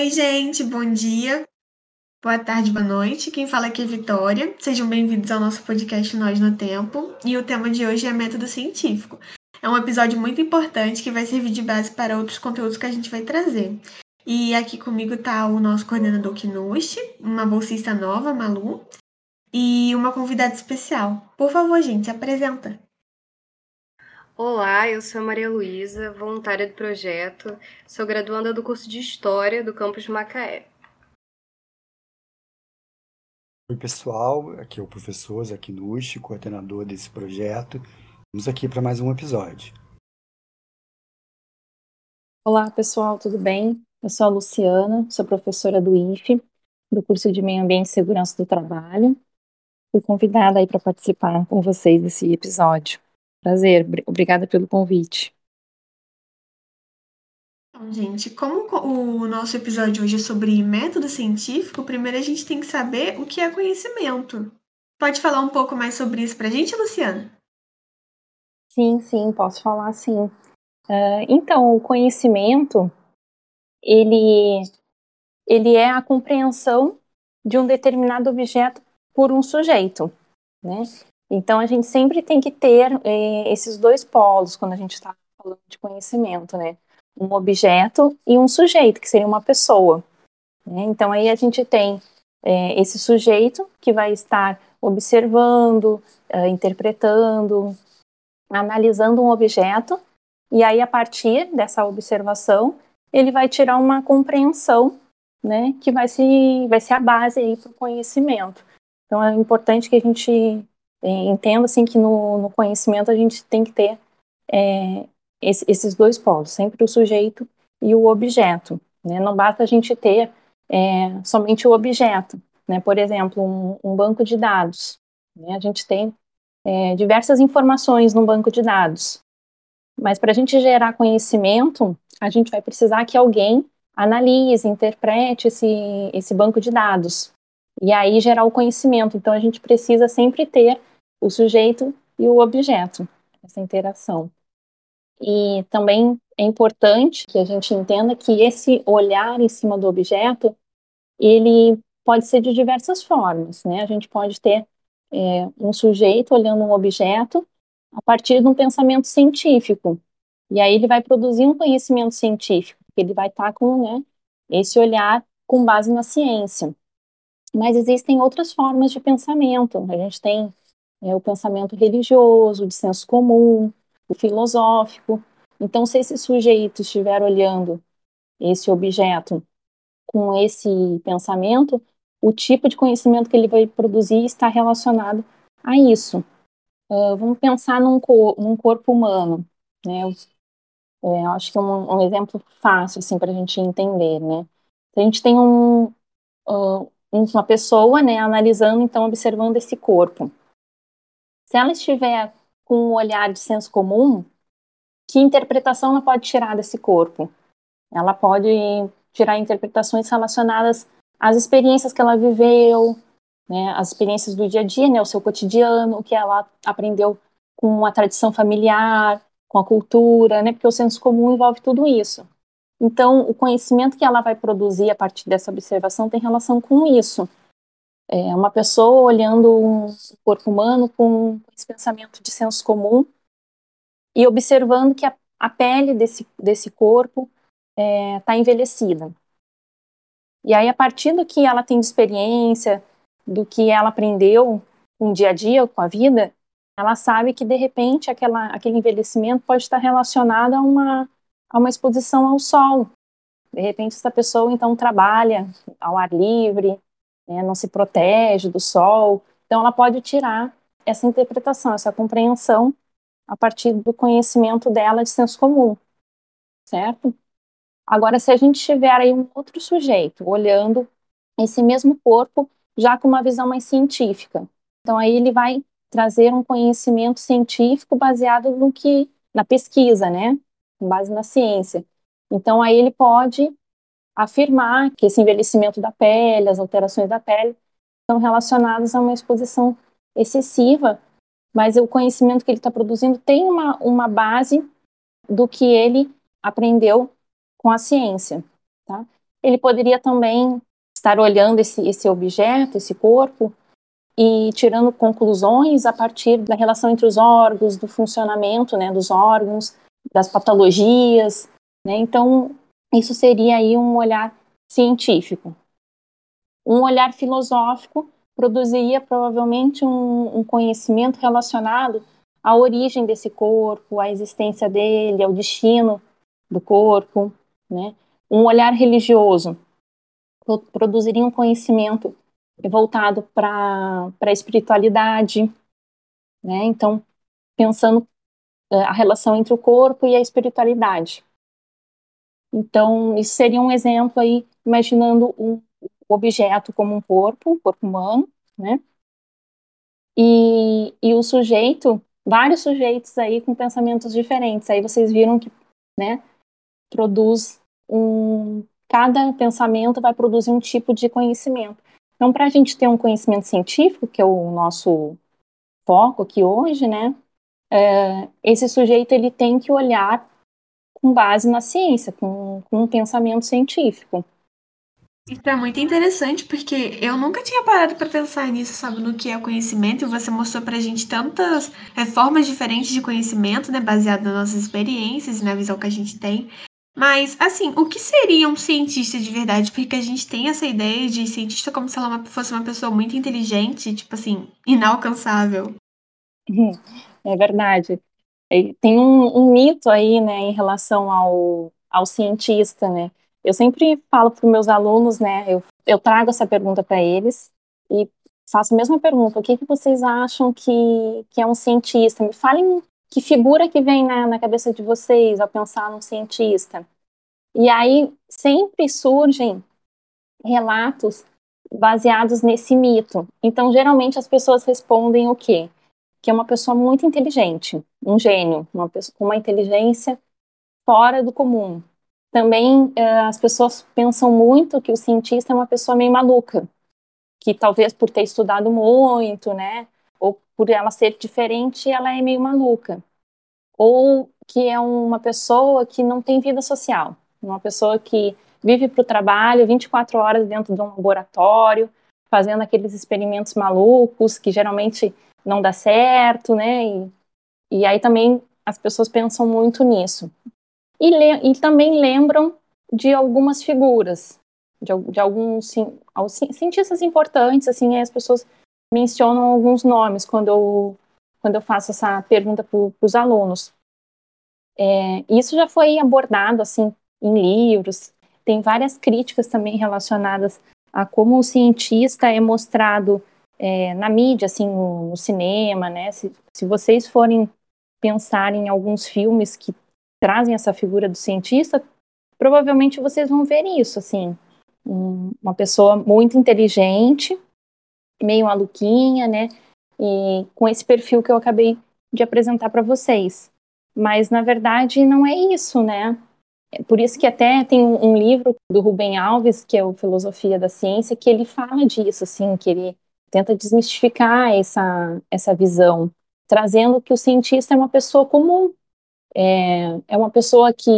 Oi, gente, bom dia, boa tarde, boa noite. Quem fala aqui é Vitória. Sejam bem-vindos ao nosso podcast Nós no Tempo. E o tema de hoje é método científico. É um episódio muito importante que vai servir de base para outros conteúdos que a gente vai trazer. E aqui comigo está o nosso coordenador Kinushi, uma bolsista nova, Malu, e uma convidada especial. Por favor, gente, se apresenta. Olá, eu sou a Maria Luísa, voluntária do projeto. Sou graduanda do curso de História do campus de Macaé. Oi, pessoal. Aqui é o professor Zakinushi, coordenador desse projeto. Vamos aqui para mais um episódio. Olá, pessoal, tudo bem? Eu sou a Luciana, sou professora do IFE, do curso de Meio Ambiente e Segurança do Trabalho. Fui convidada aí para participar com vocês desse episódio. Prazer, obrigada pelo convite. Então, gente, como o nosso episódio hoje é sobre método científico, primeiro a gente tem que saber o que é conhecimento. Pode falar um pouco mais sobre isso para a gente, Luciana? Sim, sim, posso falar sim. Uh, então, o conhecimento, ele, ele é a compreensão de um determinado objeto por um sujeito, né? Então, a gente sempre tem que ter eh, esses dois polos quando a gente está falando de conhecimento, né? Um objeto e um sujeito, que seria uma pessoa. Né? Então, aí a gente tem eh, esse sujeito que vai estar observando, uh, interpretando, analisando um objeto, e aí, a partir dessa observação, ele vai tirar uma compreensão, né, que vai, se, vai ser a base aí para o conhecimento. Então, é importante que a gente entendo assim que no, no, conhecimento a gente tem que ter é, esse, esses dois polos, sempre o sujeito e o objeto. Né? Não basta a gente ter é, somente o objeto. Né? Por exemplo, um, um banco de dados. Né? A gente tem é, diversas informações no banco de dados. Mas para a gente gerar conhecimento, a gente vai precisar que alguém analise, interprete esse, esse banco de dados. E aí gerar o conhecimento. Então a gente precisa sempre ter o sujeito e o objeto, essa interação. E também é importante que a gente entenda que esse olhar em cima do objeto, ele pode ser de diversas formas, né? A gente pode ter é, um sujeito olhando um objeto a partir de um pensamento científico, e aí ele vai produzir um conhecimento científico, porque ele vai estar com né, esse olhar com base na ciência. Mas existem outras formas de pensamento. A gente tem é, o pensamento religioso, de senso comum, o filosófico. Então, se esse sujeito estiver olhando esse objeto com esse pensamento, o tipo de conhecimento que ele vai produzir está relacionado a isso. Uh, vamos pensar num, num, corpo humano, né? É, acho que é um, um exemplo fácil assim para a gente entender, né? A gente tem um, uh, uma pessoa, né, analisando, então observando esse corpo. Se ela estiver com um olhar de senso comum, que interpretação ela pode tirar desse corpo? Ela pode tirar interpretações relacionadas às experiências que ela viveu, né, as experiências do dia a dia, né, o seu cotidiano, o que ela aprendeu com a tradição familiar, com a cultura, né, porque o senso comum envolve tudo isso. Então, o conhecimento que ela vai produzir a partir dessa observação tem relação com isso. É uma pessoa olhando um corpo humano com esse pensamento de senso comum e observando que a, a pele desse, desse corpo está é, tá envelhecida. E aí, a partir do que ela tem de experiência, do que ela aprendeu no dia a dia, com a vida, ela sabe que, de repente, aquela, aquele envelhecimento pode estar relacionado a uma, a uma exposição ao sol. De repente, essa pessoa, então, trabalha ao ar livre, né, não se protege do sol. Então, ela pode tirar essa interpretação, essa compreensão a partir do conhecimento dela de senso comum, certo? Agora, se a gente tiver aí um outro sujeito olhando esse mesmo corpo já com uma visão mais científica, então aí ele vai trazer um conhecimento científico baseado no que na pesquisa, né, com base na ciência. Então aí ele pode afirmar que esse envelhecimento da pele, as alterações da pele, estão relacionadas a uma exposição excessiva, mas o conhecimento que ele está produzindo tem uma, uma base do que ele aprendeu com a ciência. Tá? ele poderia também estar olhando esse, esse objeto, esse corpo, e tirando conclusões a partir da relação entre os órgãos, do funcionamento né, dos órgãos, das patologias. Né? Então, isso seria aí um olhar científico. Um olhar filosófico produziria provavelmente um, um conhecimento relacionado à origem desse corpo, à existência dele, ao destino do corpo. Né? Um olhar religioso produziria um conhecimento voltado para a espiritualidade, né? Então, pensando uh, a relação entre o corpo e a espiritualidade. Então, isso seria um exemplo aí, imaginando um objeto como um corpo, um corpo humano, né? E, e o sujeito, vários sujeitos aí com pensamentos diferentes. Aí vocês viram que, né, produz um, cada pensamento vai produzir um tipo de conhecimento. Então, para a gente ter um conhecimento científico, que é o nosso foco aqui hoje, né, é, esse sujeito ele tem que olhar com base na ciência, com, com um pensamento científico. Isso é muito interessante, porque eu nunca tinha parado para pensar nisso, sabe, no que é conhecimento, e você mostrou pra gente tantas é, formas diferentes de conhecimento, né, baseado nas nossas experiências e na visão que a gente tem. Mas, assim, o que seria um cientista de verdade? Porque a gente tem essa ideia de cientista como se ela fosse uma pessoa muito inteligente, tipo assim, inalcançável. É verdade. Tem um, um mito aí, né, em relação ao, ao cientista, né? Eu sempre falo para os meus alunos, né, eu, eu trago essa pergunta para eles e faço a mesma pergunta: o que, que vocês acham que, que é um cientista? Me falem que figura que vem na, na cabeça de vocês ao pensar num cientista? E aí sempre surgem relatos baseados nesse mito. Então, geralmente as pessoas respondem o quê? Que é uma pessoa muito inteligente, um gênio, uma pessoa com uma inteligência fora do comum. Também eh, as pessoas pensam muito que o cientista é uma pessoa meio maluca, que talvez por ter estudado muito, né, ou por ela ser diferente, ela é meio maluca. Ou que é uma pessoa que não tem vida social, uma pessoa que vive para o trabalho 24 horas dentro de um laboratório, fazendo aqueles experimentos malucos que geralmente não dá certo, né? E, e aí também as pessoas pensam muito nisso. E, e também lembram de algumas figuras, de, de alguns cientistas importantes, assim, as pessoas mencionam alguns nomes quando eu, quando eu faço essa pergunta para os alunos. É, isso já foi abordado, assim, em livros, tem várias críticas também relacionadas a como o cientista é mostrado é, na mídia, assim, no, no cinema, né? Se, se, vocês forem pensar em alguns filmes que trazem essa figura do cientista, provavelmente vocês vão ver isso, assim, um, uma pessoa muito inteligente, meio maluquinha, né? E com esse perfil que eu acabei de apresentar para vocês. Mas na verdade não é isso, né? É por isso que até tem um livro do Rubem Alves, que é o Filosofia da Ciência, que ele fala disso, assim, que ele tenta desmistificar essa, essa visão, trazendo que o cientista é uma pessoa comum, é, é uma pessoa que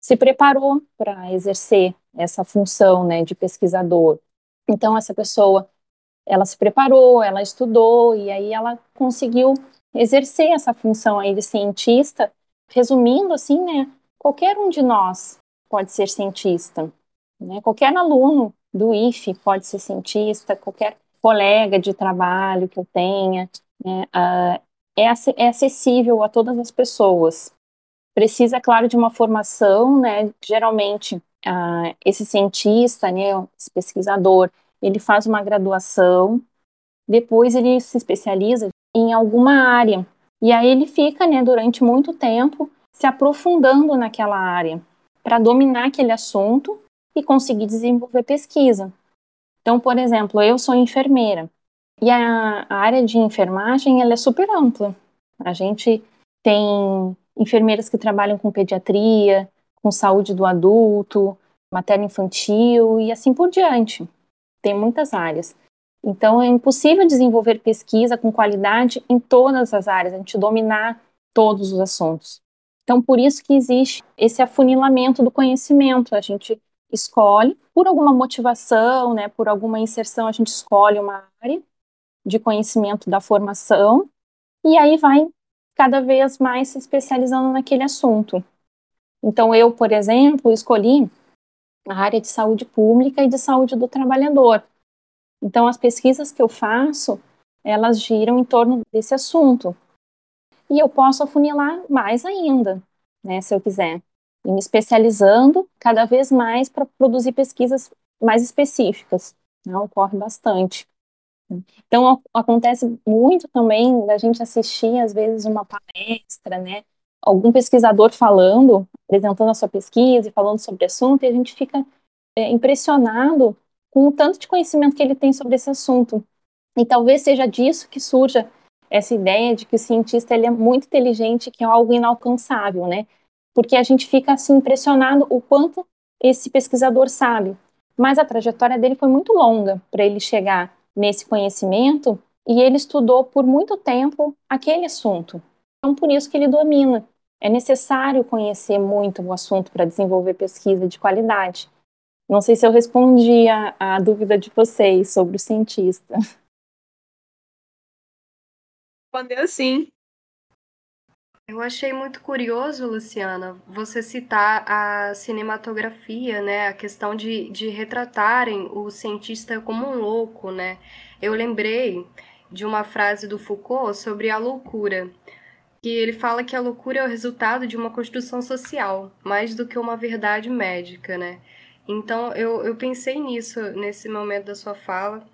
se preparou para exercer essa função, né, de pesquisador. Então, essa pessoa ela se preparou, ela estudou e aí ela conseguiu exercer essa função aí de cientista, resumindo assim, né, qualquer um de nós pode ser cientista, né? Qualquer aluno do IFE pode ser cientista, qualquer colega de trabalho que eu tenha, né, uh, é, é acessível a todas as pessoas. Precisa, claro, de uma formação, né? Geralmente, uh, esse cientista, né, esse pesquisador, ele faz uma graduação, depois ele se especializa em alguma área. E aí ele fica, né, durante muito tempo se aprofundando naquela área para dominar aquele assunto e conseguir desenvolver pesquisa. Então, por exemplo, eu sou enfermeira e a, área de enfermagem ela é super ampla. A gente tem enfermeiras que trabalham com pediatria, com saúde do adulto, materno infantil e assim por diante tem muitas áreas. Então, é impossível desenvolver pesquisa com qualidade em todas as áreas, a gente dominar todos os assuntos. Então, por isso que existe esse afunilamento do conhecimento. A gente escolhe, por alguma motivação, né, por alguma inserção, a gente escolhe uma área de conhecimento da formação e aí vai cada vez mais se especializando naquele assunto. Então, eu, por exemplo, escolhi a área de saúde pública e de saúde do trabalhador. Então, as pesquisas que eu faço, elas giram em torno desse assunto. E eu posso afunilar mais ainda, né, se eu quiser, e me especializando cada vez mais para produzir pesquisas mais específicas. Né, ocorre bastante. Então, acontece muito também da gente assistir, às vezes, uma palestra, né? Algum pesquisador falando, apresentando a sua pesquisa e falando sobre o assunto, e a gente fica é, impressionado com o tanto de conhecimento que ele tem sobre esse assunto. E talvez seja disso que surja essa ideia de que o cientista ele é muito inteligente, que é algo inalcançável, né? Porque a gente fica assim impressionado o quanto esse pesquisador sabe. Mas a trajetória dele foi muito longa para ele chegar nesse conhecimento e ele estudou por muito tempo aquele assunto. Então, por isso que ele domina. É necessário conhecer muito o assunto para desenvolver pesquisa de qualidade. Não sei se eu respondi a, a dúvida de vocês sobre o cientista. Respondeu sim. Eu achei muito curioso, Luciana, você citar a cinematografia, né? A questão de, de retratarem o cientista como um louco, né? Eu lembrei de uma frase do Foucault sobre a loucura, que ele fala que a loucura é o resultado de uma construção social, mais do que uma verdade médica, né? Então eu, eu pensei nisso nesse momento da sua fala.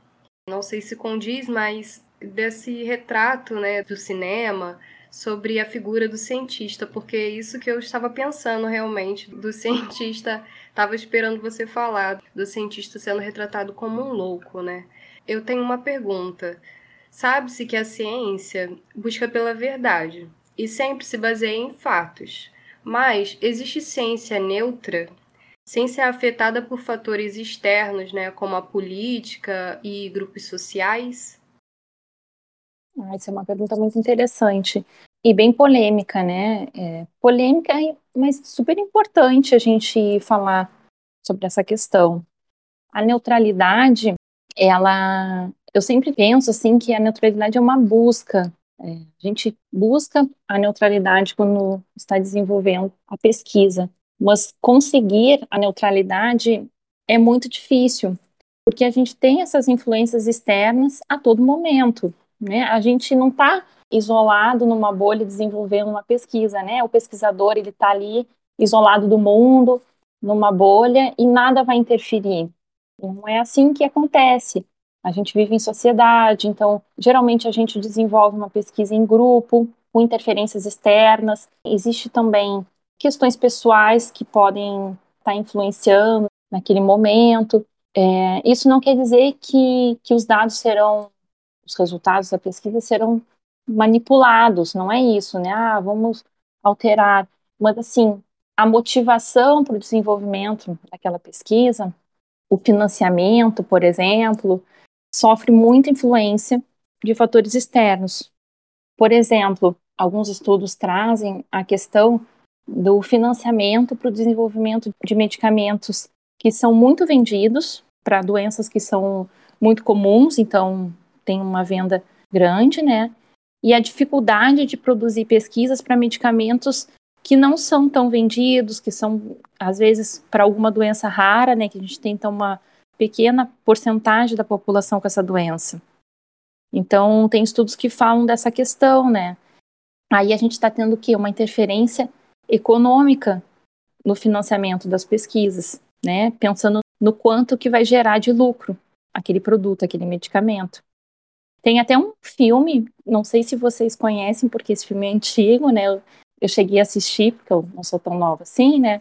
Não sei se condiz, mas desse retrato né, do cinema sobre a figura do cientista, porque é isso que eu estava pensando realmente, do cientista, estava esperando você falar, do cientista sendo retratado como um louco, né? Eu tenho uma pergunta. Sabe-se que a ciência busca pela verdade e sempre se baseia em fatos, mas existe ciência neutra, sem ser afetada por fatores externos, né, como a política e grupos sociais? Ah, essa é uma pergunta muito interessante e bem polêmica, né? É, polêmica, mas super importante a gente falar sobre essa questão. A neutralidade, ela, eu sempre penso assim que a neutralidade é uma busca. É, a gente busca a neutralidade quando está desenvolvendo a pesquisa, mas conseguir a neutralidade é muito difícil, porque a gente tem essas influências externas a todo momento. Né? A gente não está isolado numa bolha desenvolvendo uma pesquisa, né? O pesquisador ele está ali isolado do mundo, numa bolha e nada vai interferir. Não é assim que acontece. A gente vive em sociedade, então geralmente a gente desenvolve uma pesquisa em grupo, com interferências externas. Existe também questões pessoais que podem estar tá influenciando naquele momento. É, isso não quer dizer que, que os dados serão os resultados da pesquisa serão manipulados, não é isso, né? Ah, vamos alterar. Mas, assim, a motivação para o desenvolvimento daquela pesquisa, o financiamento, por exemplo, sofre muita influência de fatores externos. Por exemplo, alguns estudos trazem a questão do financiamento para o desenvolvimento de medicamentos que são muito vendidos para doenças que são muito comuns, então tem uma venda grande, né? E a dificuldade de produzir pesquisas para medicamentos que não são tão vendidos, que são, às vezes, para alguma doença rara, né? Que a gente tem então uma pequena porcentagem da população com essa doença. Então, tem estudos que falam dessa questão, né? Aí a gente está tendo o quê? Uma interferência econômica no financiamento das pesquisas, né? Pensando no quanto que vai gerar de lucro aquele produto, aquele medicamento. Tem até um filme, não sei se vocês conhecem, porque esse filme é antigo, né? Eu, eu cheguei a assistir, porque eu não sou tão nova assim, né?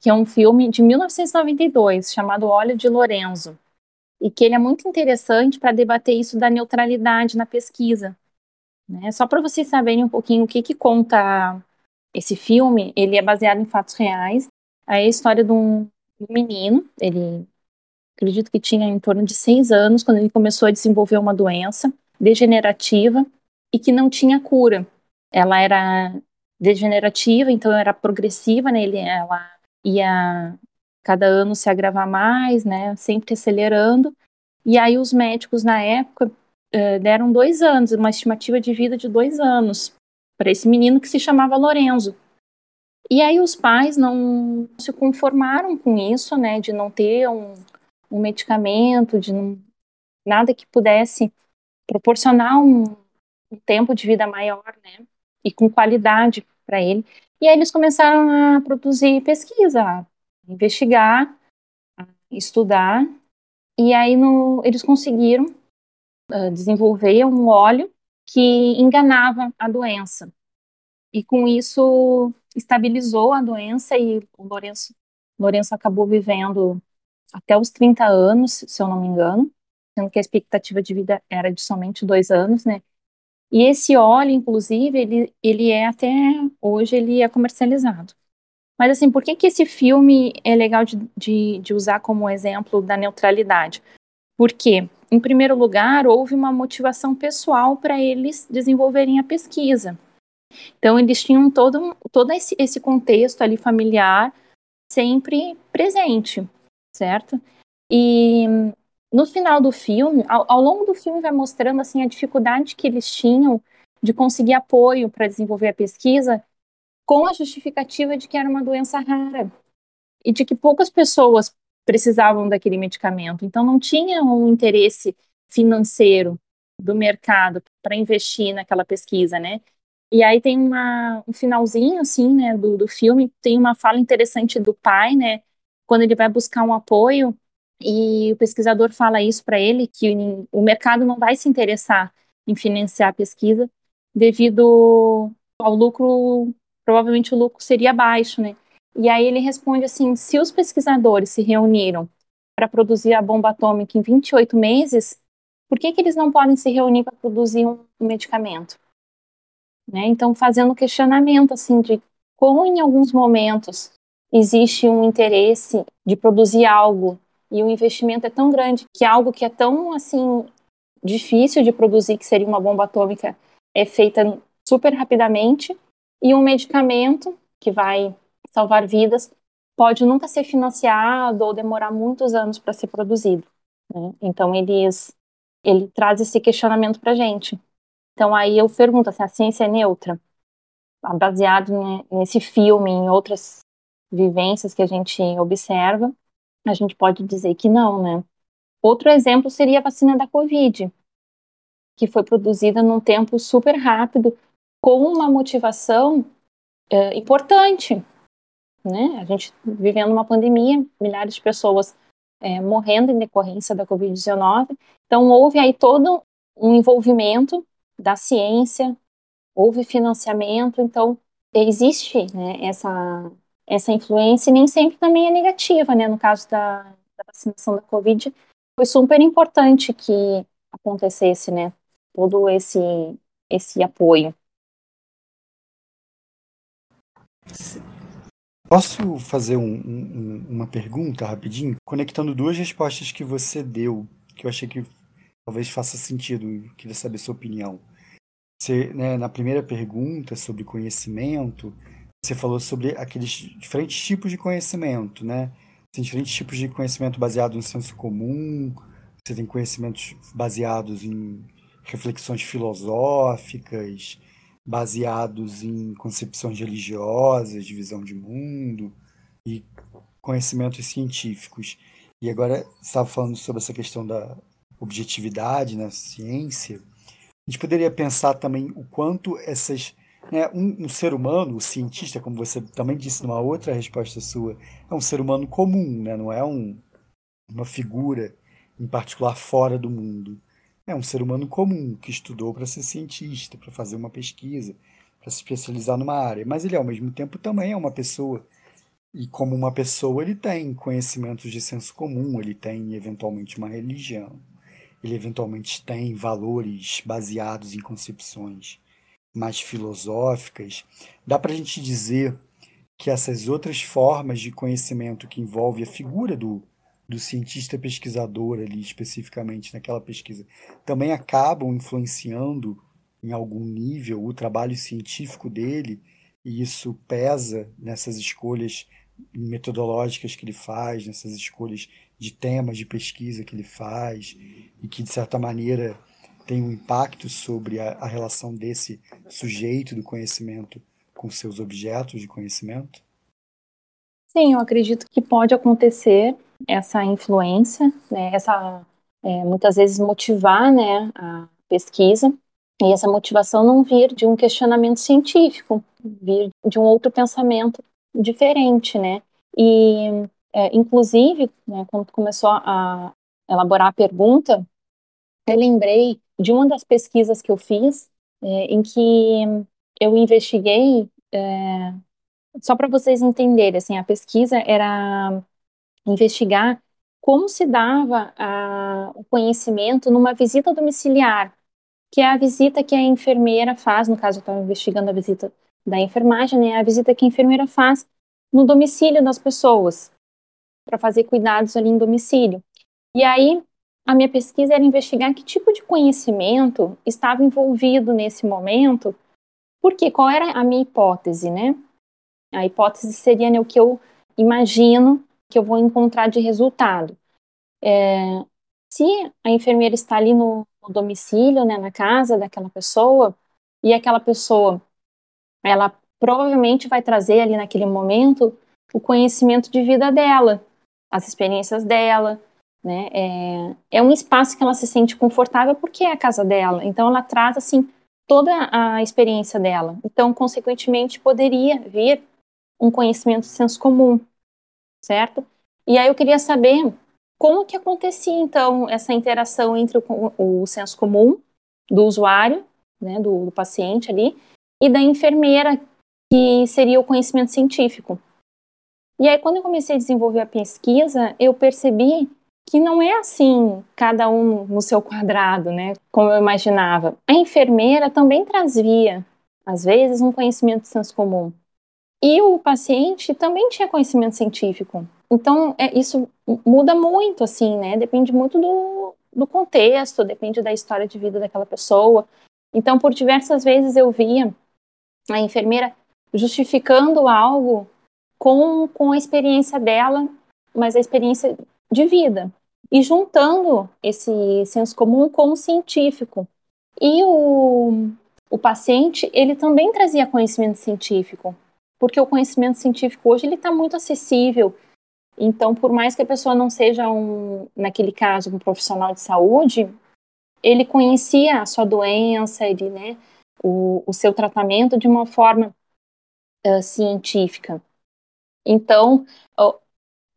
Que é um filme de 1992, chamado Óleo de Lorenzo. E que ele é muito interessante para debater isso da neutralidade na pesquisa. Né? Só para vocês saberem um pouquinho o que, que conta esse filme, ele é baseado em fatos reais. É a história de um menino, ele acredito que tinha em torno de seis anos, quando ele começou a desenvolver uma doença degenerativa e que não tinha cura. Ela era degenerativa, então era progressiva, né? Ele, ela ia cada ano se agravar mais, né, sempre acelerando. E aí os médicos na época uh, deram dois anos, uma estimativa de vida de dois anos para esse menino que se chamava Lorenzo. E aí os pais não se conformaram com isso, né, de não ter um, um medicamento, de não, nada que pudesse proporcionar um, um tempo de vida maior, né, e com qualidade para ele. E aí eles começaram a produzir pesquisa, a investigar, a estudar, e aí no, eles conseguiram uh, desenvolver um óleo que enganava a doença. E com isso estabilizou a doença e o Lourenço, Lourenço acabou vivendo até os 30 anos, se eu não me engano, sendo que a expectativa de vida era de somente dois anos, né? E esse óleo, inclusive, ele, ele é até hoje ele é comercializado. Mas assim, por que, que esse filme é legal de, de, de usar como exemplo da neutralidade? Porque, em primeiro lugar, houve uma motivação pessoal para eles desenvolverem a pesquisa. Então, eles tinham todo, todo esse, esse contexto ali familiar sempre presente, certo? E no final do filme, ao, ao, longo do filme vai mostrando assim a dificuldade que eles tinham de conseguir apoio para desenvolver a pesquisa com a justificativa de que era uma doença rara e de que poucas pessoas precisavam daquele medicamento. Então não tinha um interesse financeiro do mercado para investir naquela pesquisa, né? E aí tem uma, um finalzinho, assim, né, do, do filme, tem uma fala interessante do pai, né, quando ele vai buscar um apoio e o pesquisador fala isso para ele, que o mercado não vai se interessar em financiar a pesquisa devido ao lucro, provavelmente o lucro seria baixo, né? E aí ele responde assim, se os pesquisadores se reuniram para produzir a bomba atômica em 28 meses, por que, que eles não podem se reunir para produzir um medicamento? Né? Então, fazendo questionamento assim de como em alguns momentos existe um interesse de produzir algo e o investimento é tão grande que algo que é tão assim difícil de produzir, que seria uma bomba atômica, é feita super rapidamente e um medicamento que vai salvar vidas pode nunca ser financiado ou demorar muitos anos para ser produzido. Né? Então eles ele traz esse questionamento para gente. Então aí eu pergunto se assim, a ciência é neutra, baseado nesse filme, em outras vivências que a gente observa, a gente pode dizer que não, né? Outro exemplo seria a vacina da Covid, que foi produzida num tempo super rápido, com uma motivação é, importante, né? A gente vivendo uma pandemia, milhares de pessoas é, morrendo em decorrência da Covid-19, então houve aí todo um envolvimento da ciência, houve financiamento, então existe né, essa essa influência e nem sempre também é negativa, né? No caso da, da vacinação da Covid, foi super importante que acontecesse, né? Todo esse, esse apoio. Posso fazer um, um, uma pergunta rapidinho? Conectando duas respostas que você deu, que eu achei que talvez faça sentido, queria saber sua opinião. Você, né, na primeira pergunta sobre conhecimento, você falou sobre aqueles diferentes tipos de conhecimento, né? Tem diferentes tipos de conhecimento baseado no senso comum, você tem conhecimentos baseados em reflexões filosóficas, baseados em concepções religiosas, de visão de mundo e conhecimentos científicos. E agora estava falando sobre essa questão da objetividade na ciência. A gente poderia pensar também o quanto essas né, um, um, ser humano, o cientista, como você também disse numa outra resposta sua, é um ser humano comum, né, não é um, uma figura em particular fora do mundo. É um ser humano comum que estudou para ser cientista, para fazer uma pesquisa, para se especializar numa área. Mas ele, ao mesmo tempo, também é uma pessoa. E, como uma pessoa, ele tem conhecimentos de senso comum, ele tem, eventualmente, uma religião, ele, eventualmente, tem valores baseados em concepções mais filosóficas, dá para a gente dizer que essas outras formas de conhecimento que envolve a figura do, do cientista pesquisador ali especificamente naquela pesquisa também acabam influenciando em algum nível o trabalho científico dele e isso pesa nessas escolhas metodológicas que ele faz, nessas escolhas de temas de pesquisa que ele faz, e que, de certa maneira, tem um impacto sobre a, a relação desse sujeito do conhecimento com seus objetos de conhecimento? Sim, eu acredito que pode acontecer essa influência, né, essa é, muitas vezes motivar, né, a pesquisa e essa motivação não vir de um questionamento científico, vir de um outro pensamento diferente, né? E, é, inclusive, né, quando começou a elaborar a pergunta, eu lembrei de uma das pesquisas que eu fiz, é, em que eu investiguei, é, só para vocês entenderem, assim, a pesquisa era investigar como se dava a, o conhecimento numa visita domiciliar, que é a visita que a enfermeira faz, no caso eu estava investigando a visita da enfermagem, né, a visita que a enfermeira faz no domicílio das pessoas, para fazer cuidados ali em domicílio. E aí, a minha pesquisa era investigar que tipo de conhecimento estava envolvido nesse momento, porque qual era a minha hipótese, né? A hipótese seria né, o que eu imagino que eu vou encontrar de resultado. É, se a enfermeira está ali no, no domicílio, né, na casa daquela pessoa, e aquela pessoa, ela provavelmente vai trazer ali naquele momento o conhecimento de vida dela, as experiências dela, né? É, é um espaço que ela se sente confortável porque é a casa dela. Então ela traz assim toda a experiência dela. Então, consequentemente, poderia vir um conhecimento de senso comum, certo? E aí eu queria saber como que acontecia então essa interação entre o, o senso comum do usuário, né, do, do paciente ali, e da enfermeira que seria o conhecimento científico. E aí, quando eu comecei a desenvolver a pesquisa, eu percebi que não é assim, cada um no seu quadrado, né? Como eu imaginava. A enfermeira também trazia, às vezes, um conhecimento de senso comum. E o paciente também tinha conhecimento científico. Então, é, isso muda muito, assim, né? Depende muito do, do contexto, depende da história de vida daquela pessoa. Então, por diversas vezes eu via a enfermeira justificando algo com, com a experiência dela, mas a experiência de vida, e juntando esse senso comum com o científico. E o, o paciente, ele também trazia conhecimento científico, porque o conhecimento científico hoje ele está muito acessível. Então, por mais que a pessoa não seja um, naquele caso, um profissional de saúde, ele conhecia a sua doença, ele, né, o, o seu tratamento de uma forma uh, científica. Então,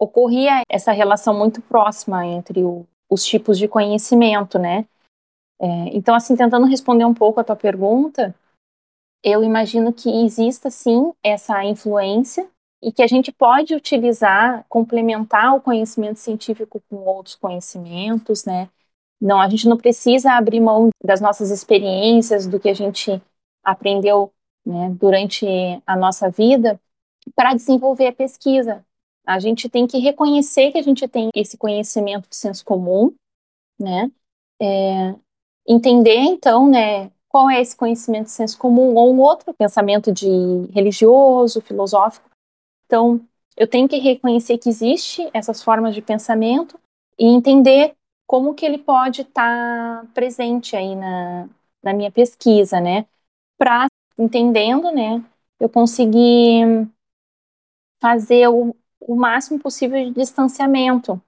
ocorria essa relação muito próxima entre o, os tipos de conhecimento, né? É, então, assim, tentando responder um pouco a tua pergunta, eu imagino que exista sim essa influência e que a gente pode utilizar, complementar o conhecimento científico com outros conhecimentos, né? Não, a gente não precisa abrir mão das nossas experiências, do que a gente aprendeu né, durante a nossa vida para desenvolver a pesquisa. A gente tem que reconhecer que a gente tem esse conhecimento de senso comum, né? É, entender, então, né, qual é esse conhecimento de senso comum ou um outro pensamento de religioso, filosófico. Então, eu tenho que reconhecer que existe essas formas de pensamento e entender como que ele pode estar tá presente aí na, na minha pesquisa, né? Para entendendo, né, eu conseguir fazer o, o máximo possível de distanciamento.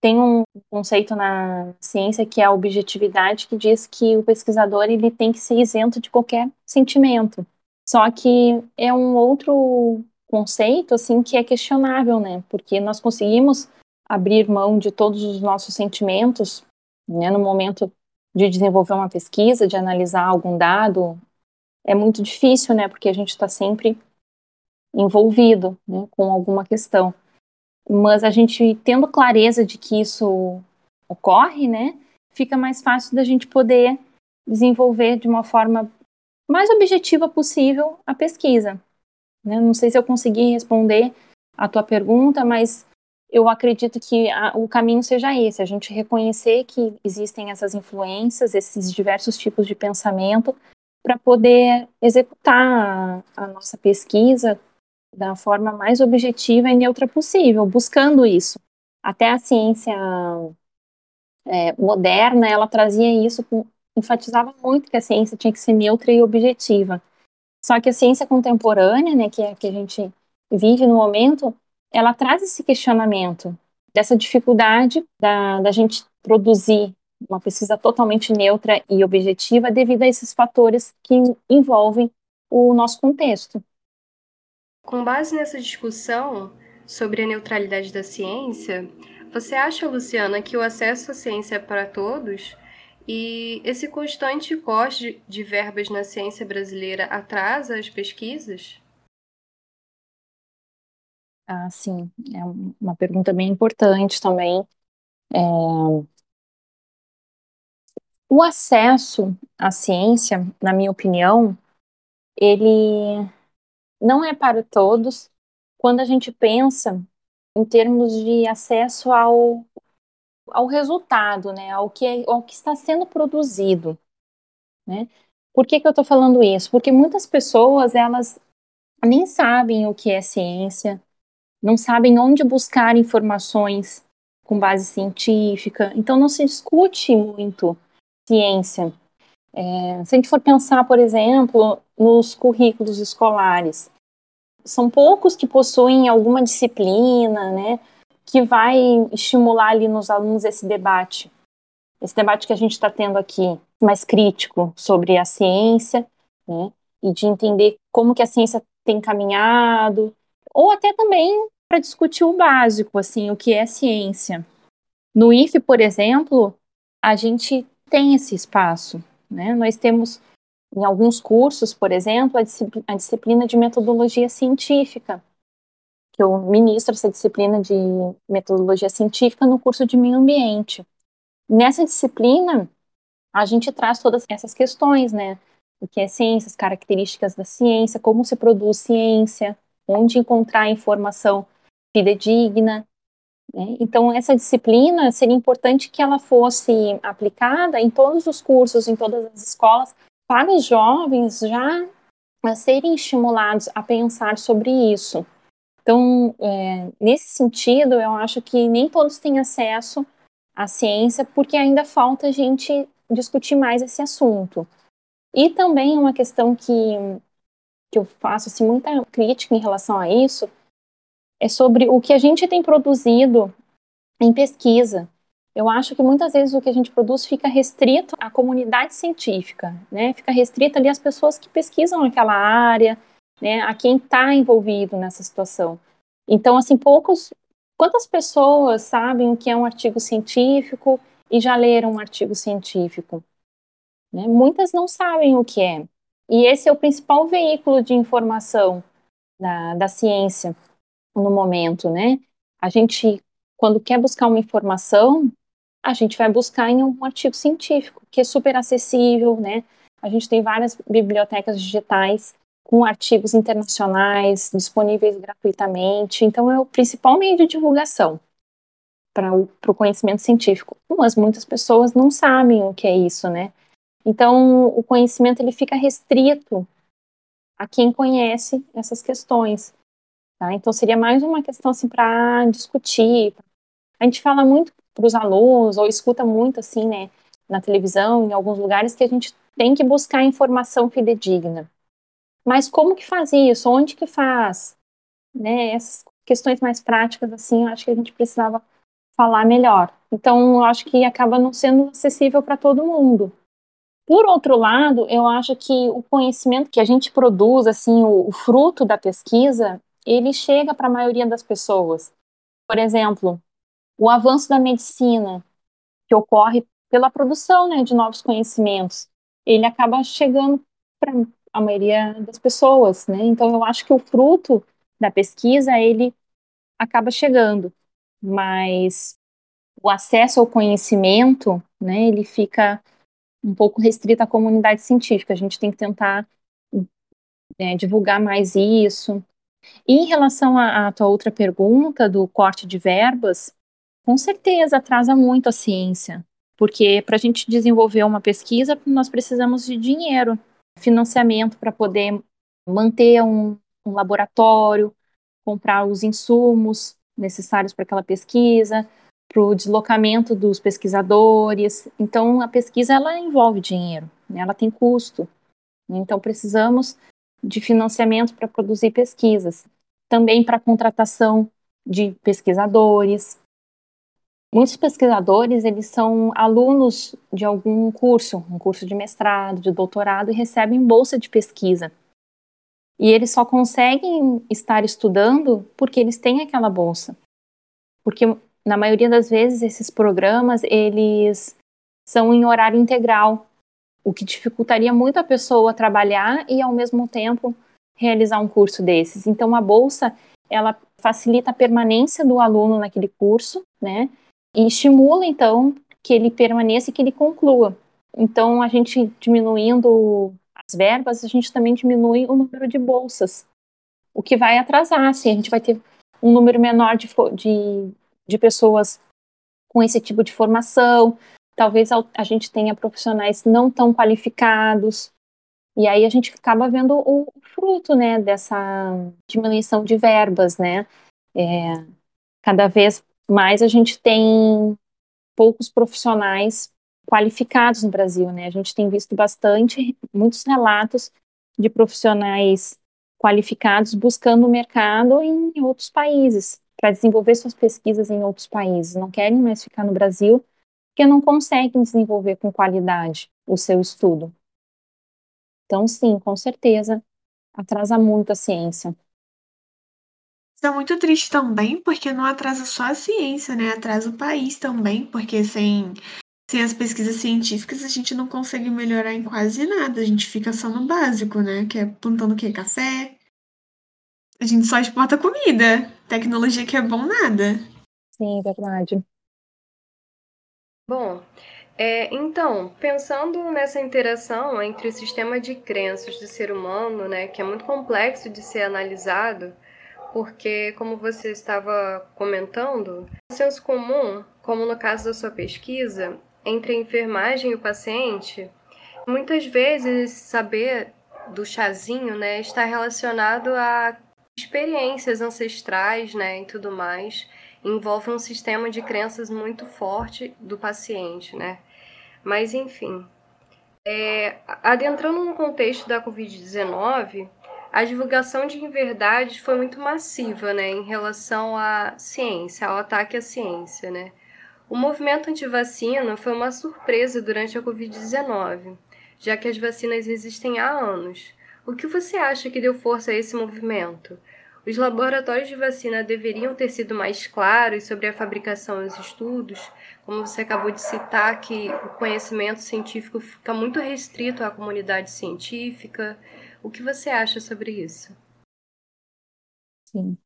Tem um conceito na ciência que é a objetividade, que diz que o pesquisador ele tem que ser isento de qualquer sentimento. Só que é um outro conceito assim que é questionável, né? Porque nós conseguimos abrir mão de todos os nossos sentimentos, né, no momento de desenvolver uma pesquisa, de analisar algum dado, é muito difícil, né? Porque a gente está sempre envolvido né, com alguma questão. Mas a gente tendo clareza de que isso ocorre, né? Fica mais fácil da gente poder desenvolver de uma forma mais objetiva possível a pesquisa. Né? Não sei se eu consegui responder a tua pergunta, mas eu acredito que a, o caminho seja esse, a gente reconhecer que existem essas influências, esses diversos tipos de pensamento, para poder executar a, a nossa pesquisa da forma mais objetiva e neutra possível, buscando isso. Até a ciência é, moderna, ela trazia isso, enfatizava muito que a ciência tinha que ser neutra e objetiva. Só que a ciência contemporânea, né, que é a que a gente vive no momento, ela traz esse questionamento dessa dificuldade da, da gente produzir uma pesquisa totalmente neutra e objetiva devido a esses fatores que envolvem o nosso contexto. Com base nessa discussão sobre a neutralidade da ciência, você acha, Luciana, que o acesso à ciência é para todos? E esse constante corte de verbas na ciência brasileira atrasa as pesquisas? Ah, sim, é uma pergunta bem importante também. É... O acesso à ciência, na minha opinião, ele não é para todos quando a gente pensa em termos de acesso ao, ao resultado, né, ao que, é, ao que está sendo produzido, né? Por que, que eu estou falando isso? Porque muitas pessoas, elas nem sabem o que é ciência, não sabem onde buscar informações com base científica, então não se discute muito ciência. É, se a gente for pensar, por exemplo, nos currículos escolares, são poucos que possuem alguma disciplina, né, que vai estimular ali nos alunos esse debate, esse debate que a gente está tendo aqui, mais crítico sobre a ciência, né, e de entender como que a ciência tem caminhado, ou até também para discutir o básico, assim, o que é ciência. No IFE, por exemplo, a gente tem esse espaço, né? Nós temos em alguns cursos, por exemplo, a, disciplina, a disciplina de metodologia científica, que eu ministro essa disciplina de metodologia científica no curso de meio ambiente. Nessa disciplina, a gente traz todas essas questões, né? O que é ciência, as características da ciência, como se produz ciência, onde encontrar informação fidedigna. Né? Então, essa disciplina seria importante que ela fosse aplicada em todos os cursos, em todas as escolas, para os jovens já serem estimulados a pensar sobre isso. Então, é, nesse sentido, eu acho que nem todos têm acesso à ciência, porque ainda falta a gente discutir mais esse assunto. E também uma questão que, que eu faço assim, muita crítica em relação a isso é sobre o que a gente tem produzido em pesquisa eu acho que muitas vezes o que a gente produz fica restrito à comunidade científica, né? Fica restrito ali às pessoas que pesquisam aquela área, né? A quem está envolvido nessa situação. Então, assim, poucos. Quantas pessoas sabem o que é um artigo científico e já leram um artigo científico? Né? Muitas não sabem o que é. E esse é o principal veículo de informação da, da ciência no momento, né? A gente, quando quer buscar uma informação, a gente vai buscar em um artigo científico, que é super acessível, né? A gente tem várias bibliotecas digitais com artigos internacionais disponíveis gratuitamente. Então, é o principal meio de divulgação para o conhecimento científico. Mas muitas pessoas não sabem o que é isso, né? Então, o conhecimento ele fica restrito a quem conhece essas questões. Tá? Então, seria mais uma questão assim, para discutir. A gente fala muito para os alunos, ou escuta muito assim, né, na televisão, em alguns lugares, que a gente tem que buscar informação fidedigna. Mas como que faz isso? Onde que faz? Né, essas questões mais práticas, assim, eu acho que a gente precisava falar melhor. Então, eu acho que acaba não sendo acessível para todo mundo. Por outro lado, eu acho que o conhecimento que a gente produz, assim, o, o fruto da pesquisa, ele chega para a maioria das pessoas. Por exemplo, o avanço da medicina, que ocorre pela produção né, de novos conhecimentos, ele acaba chegando para a maioria das pessoas, né? Então eu acho que o fruto da pesquisa ele acaba chegando, mas o acesso ao conhecimento, né, ele fica um pouco restrito à comunidade científica. A gente tem que tentar é, divulgar mais isso. E em relação à, à tua outra pergunta do corte de verbas, com certeza atrasa muito a ciência, porque para a gente desenvolver uma pesquisa, nós precisamos de dinheiro, financiamento para poder manter um, um laboratório, comprar os insumos necessários para aquela pesquisa, para o deslocamento dos pesquisadores. Então, a pesquisa ela envolve dinheiro, né? ela tem custo. Então, precisamos de financiamento para produzir pesquisas, também para contratação de pesquisadores. Muitos pesquisadores, eles são alunos de algum curso, um curso de mestrado, de doutorado, e recebem bolsa de pesquisa. E eles só conseguem estar estudando porque eles têm aquela bolsa. Porque na maioria das vezes esses programas, eles são em horário integral, o que dificultaria muito a pessoa trabalhar e ao mesmo tempo realizar um curso desses. Então a bolsa, ela facilita a permanência do aluno naquele curso, né? E estimula então que ele permaneça e que ele conclua. Então a gente diminuindo as verbas, a gente também diminui o número de bolsas, o que vai atrasar, assim, a gente vai ter um número menor de, de, de pessoas com esse tipo de formação, talvez a gente tenha profissionais não tão qualificados, e aí a gente acaba vendo o fruto, né, dessa diminuição de verbas, né, é, cada vez mais a gente tem poucos profissionais qualificados no Brasil, né, a gente tem visto bastante, muitos relatos de profissionais qualificados buscando o mercado em outros países, para desenvolver suas pesquisas em outros países, não querem mais ficar no Brasil porque não conseguem desenvolver com qualidade o seu estudo. Então, sim, com certeza, atrasa muito a ciência. Isso é muito triste também, porque não atrasa só a ciência, né? Atrasa o país também, porque sem, sem as pesquisas científicas a gente não consegue melhorar em quase nada. A gente fica só no básico, né? Que é plantando o quê? Café. A gente só exporta comida. Tecnologia que é bom nada. Sim, verdade. Bom, é, então, pensando nessa interação entre o sistema de crenças do ser humano, né, que é muito complexo de ser analisado, porque, como você estava comentando, o senso comum, como no caso da sua pesquisa, entre a enfermagem e o paciente, muitas vezes saber do chazinho, né, está relacionado a experiências ancestrais, né, e tudo mais, envolve um sistema de crenças muito forte do paciente, né? Mas, enfim, é, adentrando no contexto da Covid-19, a divulgação de inverdades foi muito massiva, né, em relação à ciência, ao ataque à ciência, né? O movimento anti-vacina foi uma surpresa durante a Covid-19, já que as vacinas existem há anos. O que você acha que deu força a esse movimento? Os laboratórios de vacina deveriam ter sido mais claros sobre a fabricação e os estudos, como você acabou de citar, que o conhecimento científico fica muito restrito à comunidade científica. O que você acha sobre isso? Sim.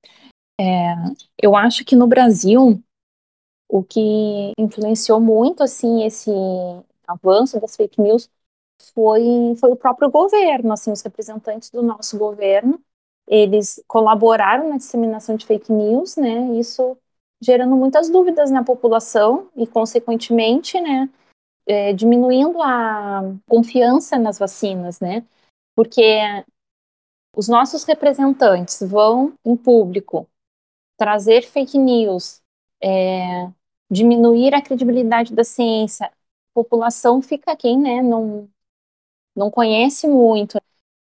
É, eu acho que no Brasil, o que influenciou muito assim esse avanço das fake news foi, foi o próprio governo, assim, os representantes do nosso governo eles colaboraram na disseminação de fake news, né? Isso gerando muitas dúvidas na população e, consequentemente, né, é, diminuindo a confiança nas vacinas, né? Porque os nossos representantes vão em público trazer fake news, é, diminuir a credibilidade da ciência, a população fica quem, né, não, não conhece muito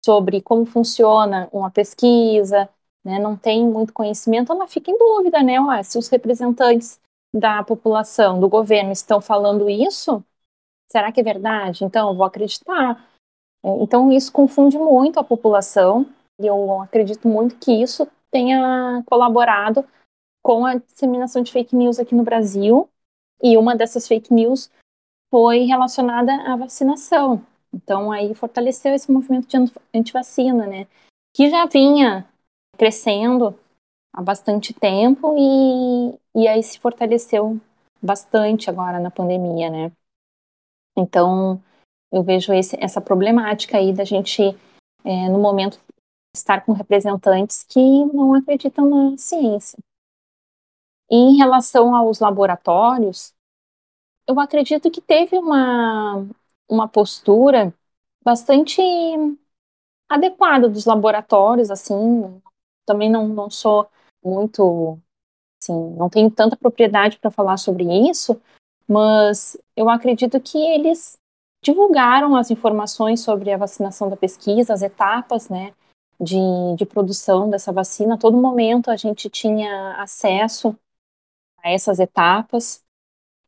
sobre como funciona uma pesquisa, né, não tem muito conhecimento, ela fica em dúvida, né? Ué, se os representantes da população, do governo estão falando isso, será que é verdade? Então, eu vou acreditar. É, então, isso confunde muito a população e eu acredito muito que isso tenha colaborado com a disseminação de fake news aqui no Brasil. E uma dessas fake news foi relacionada à vacinação. Então, aí fortaleceu esse movimento de antivacina, né? Que já vinha crescendo há bastante tempo e, e aí se fortaleceu bastante agora na pandemia, né? Então, eu vejo esse, essa problemática aí da gente, é, no momento, estar com representantes que não acreditam na ciência. E em relação aos laboratórios, eu acredito que teve uma, uma postura bastante adequada dos laboratórios, assim. Também não, não sou muito, assim, não tenho tanta propriedade para falar sobre isso, mas eu acredito que eles divulgaram as informações sobre a vacinação da pesquisa, as etapas, né, de, de produção dessa vacina. A todo momento a gente tinha acesso a essas etapas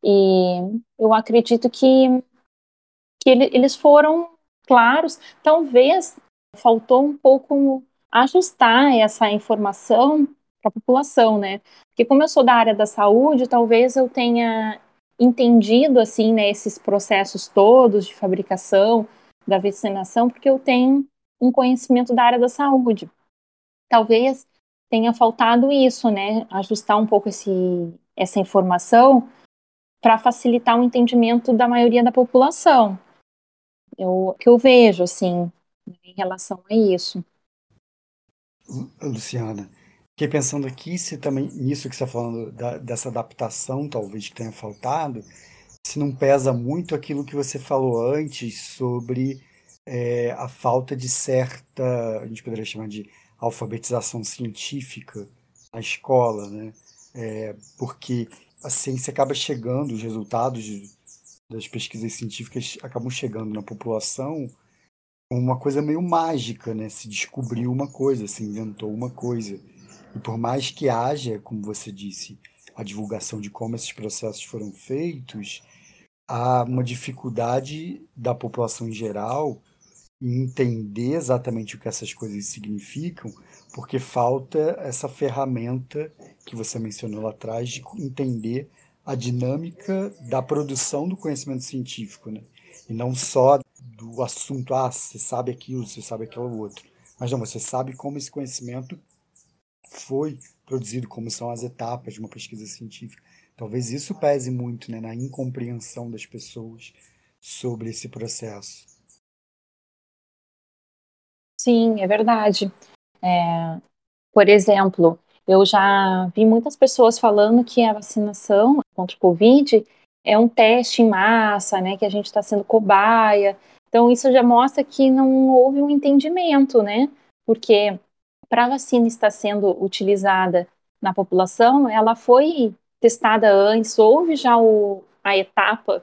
e eu acredito que, que ele, eles foram claros. Talvez faltou um pouco ajustar essa informação para a população, né? Porque como eu sou da área da saúde, talvez eu tenha entendido assim, né, esses processos todos de fabricação da vacinação, porque eu tenho um conhecimento da área da saúde. Talvez tenha faltado isso, né, ajustar um pouco esse, essa informação para facilitar o entendimento da maioria da população. Eu que eu vejo assim em relação a isso. Luciana, fiquei pensando aqui se também nisso que você está falando da, dessa adaptação talvez que tenha faltado, se não pesa muito aquilo que você falou antes sobre é, a falta de certa, a gente poderia chamar de alfabetização científica na escola, né? É, porque a ciência acaba chegando, os resultados de, das pesquisas científicas acabam chegando na população uma coisa meio mágica, né? Se descobriu uma coisa, se inventou uma coisa. E por mais que haja, como você disse, a divulgação de como esses processos foram feitos, há uma dificuldade da população em geral em entender exatamente o que essas coisas significam, porque falta essa ferramenta que você mencionou lá atrás de entender a dinâmica da produção do conhecimento científico, né? E não só do assunto, ah, você sabe aquilo, você sabe aquilo outro. Mas não, você sabe como esse conhecimento foi produzido, como são as etapas de uma pesquisa científica. Talvez isso pese muito né, na incompreensão das pessoas sobre esse processo. Sim, é verdade. É, por exemplo, eu já vi muitas pessoas falando que a vacinação contra o Covid é um teste em massa, né, que a gente está sendo cobaia. Então, isso já mostra que não houve um entendimento, né, porque para a vacina estar sendo utilizada na população, ela foi testada antes, houve já o, a etapa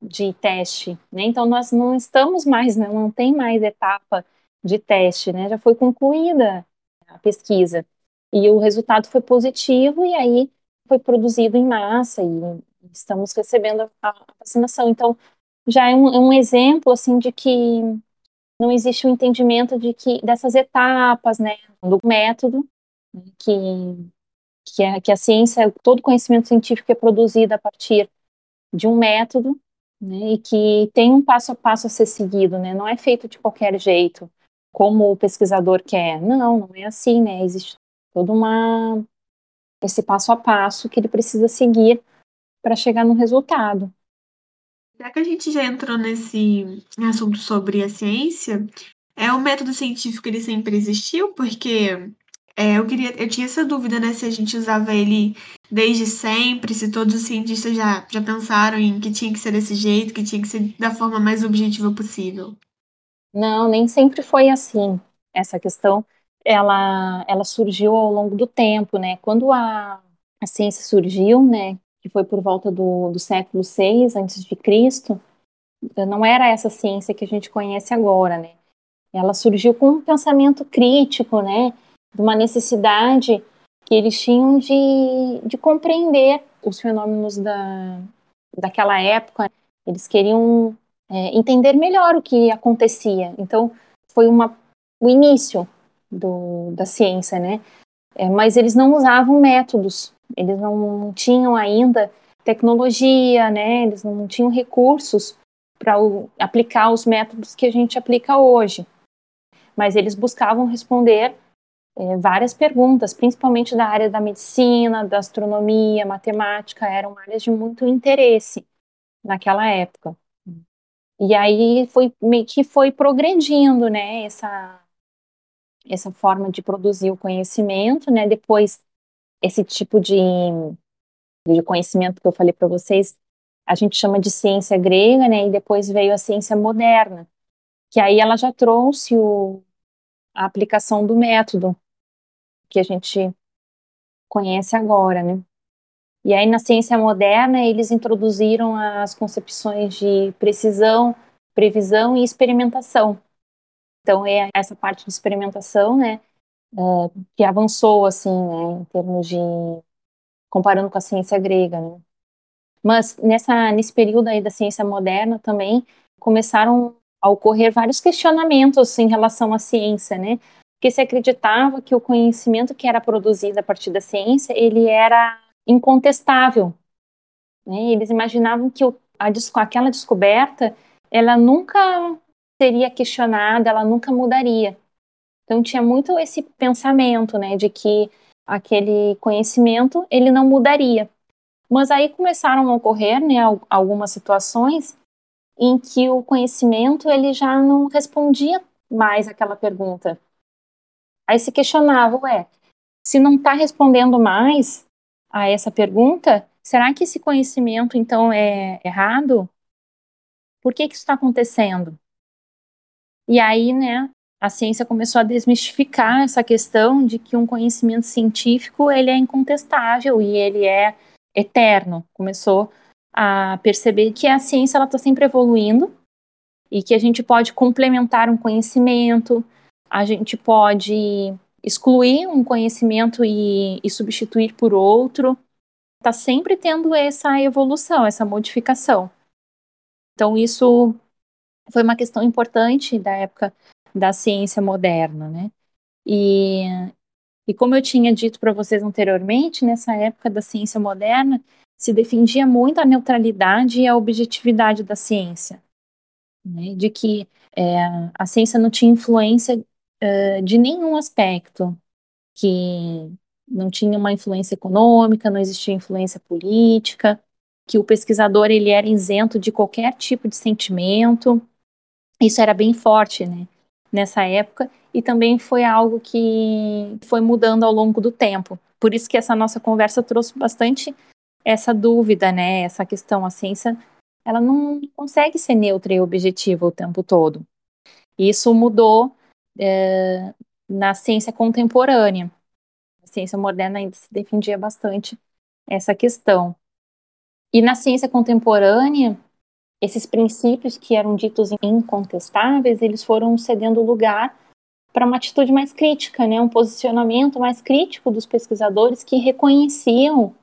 de teste, né? Então nós não estamos mais, né? não tem mais etapa de teste, né? Já foi concluída a pesquisa e o resultado foi positivo e aí foi produzido em massa e estamos recebendo a, a vacinação. Então já é um, é um exemplo assim de que não existe o um entendimento de que dessas etapas, né, do método né, que que a, que a ciência, todo conhecimento científico é produzido a partir de um método, né, e que tem um passo a passo a ser seguido, né, não é feito de qualquer jeito, como o pesquisador quer. Não, não é assim, né, existe todo uma esse passo a passo que ele precisa seguir para chegar no resultado. Já que a gente já entrou nesse assunto sobre a ciência, é o método científico ele sempre existiu, porque é, eu queria, eu tinha essa dúvida, né, se a gente usava ele desde sempre, se todos os cientistas já, já pensaram em que tinha que ser desse jeito, que tinha que ser da forma mais objetiva possível. Não, nem sempre foi assim. Essa questão, ela, ela surgiu ao longo do tempo, né? Quando a, a ciência surgiu, né, que foi por volta do, do século VI antes de Cristo, não era essa ciência que a gente conhece agora, né? Ela surgiu com um pensamento crítico, né? de uma necessidade que eles tinham de, de compreender os fenômenos da, daquela época. Eles queriam é, entender melhor o que acontecia. Então, foi uma, o início do, da ciência, né? É, mas eles não usavam métodos, eles não tinham ainda tecnologia, né? Eles não tinham recursos para aplicar os métodos que a gente aplica hoje. Mas eles buscavam responder é, várias perguntas, principalmente da área da medicina, da astronomia, matemática, eram áreas de muito interesse naquela época. E aí foi meio que foi progredindo, né, essa essa forma de produzir o conhecimento, né? Depois esse tipo de, de conhecimento que eu falei para vocês, a gente chama de ciência grega, né? E depois veio a ciência moderna, que aí ela já trouxe o, a aplicação do método que a gente conhece agora, né? E aí na ciência moderna eles introduziram as concepções de precisão, previsão e experimentação. Então é essa parte de experimentação, né, é, que avançou assim, né, em termos de comparando com a ciência grega, né? Mas nessa nesse período aí da ciência moderna também começaram a ocorrer vários questionamentos em relação à ciência, né? Porque se acreditava que o conhecimento que era produzido a partir da ciência, ele era incontestável. Né? Eles imaginavam que o, a, aquela descoberta, ela nunca seria questionada, ela nunca mudaria. Então tinha muito esse pensamento, né, de que aquele conhecimento ele não mudaria. Mas aí começaram a ocorrer, né, algumas situações em que o conhecimento ele já não respondia mais aquela pergunta. Aí se questionava, ué, se não está respondendo mais a essa pergunta, será que esse conhecimento então é errado? Por que, que isso está acontecendo? E aí, né, a ciência começou a desmistificar essa questão de que um conhecimento científico ele é incontestável e ele é eterno. Começou a perceber que a ciência ela está sempre evoluindo e que a gente pode complementar um conhecimento, a gente pode excluir um conhecimento e, e substituir por outro. Está sempre tendo essa evolução, essa modificação. Então, isso foi uma questão importante da época da ciência moderna, né? E, e como eu tinha dito para vocês anteriormente, nessa época da ciência moderna, se defendia muito a neutralidade e a objetividade da ciência, né? de que é, a ciência não tinha influência uh, de nenhum aspecto, que não tinha uma influência econômica, não existia influência política, que o pesquisador ele era isento de qualquer tipo de sentimento. Isso era bem forte, né? Nessa época e também foi algo que foi mudando ao longo do tempo. Por isso que essa nossa conversa trouxe bastante essa dúvida, né? Essa questão, a ciência, ela não consegue ser neutra e objetiva o tempo todo. Isso mudou é, na ciência contemporânea. A ciência moderna ainda se defendia bastante essa questão. E na ciência contemporânea, esses princípios que eram ditos incontestáveis, eles foram cedendo lugar para uma atitude mais crítica, né, um posicionamento mais crítico dos pesquisadores que reconheciam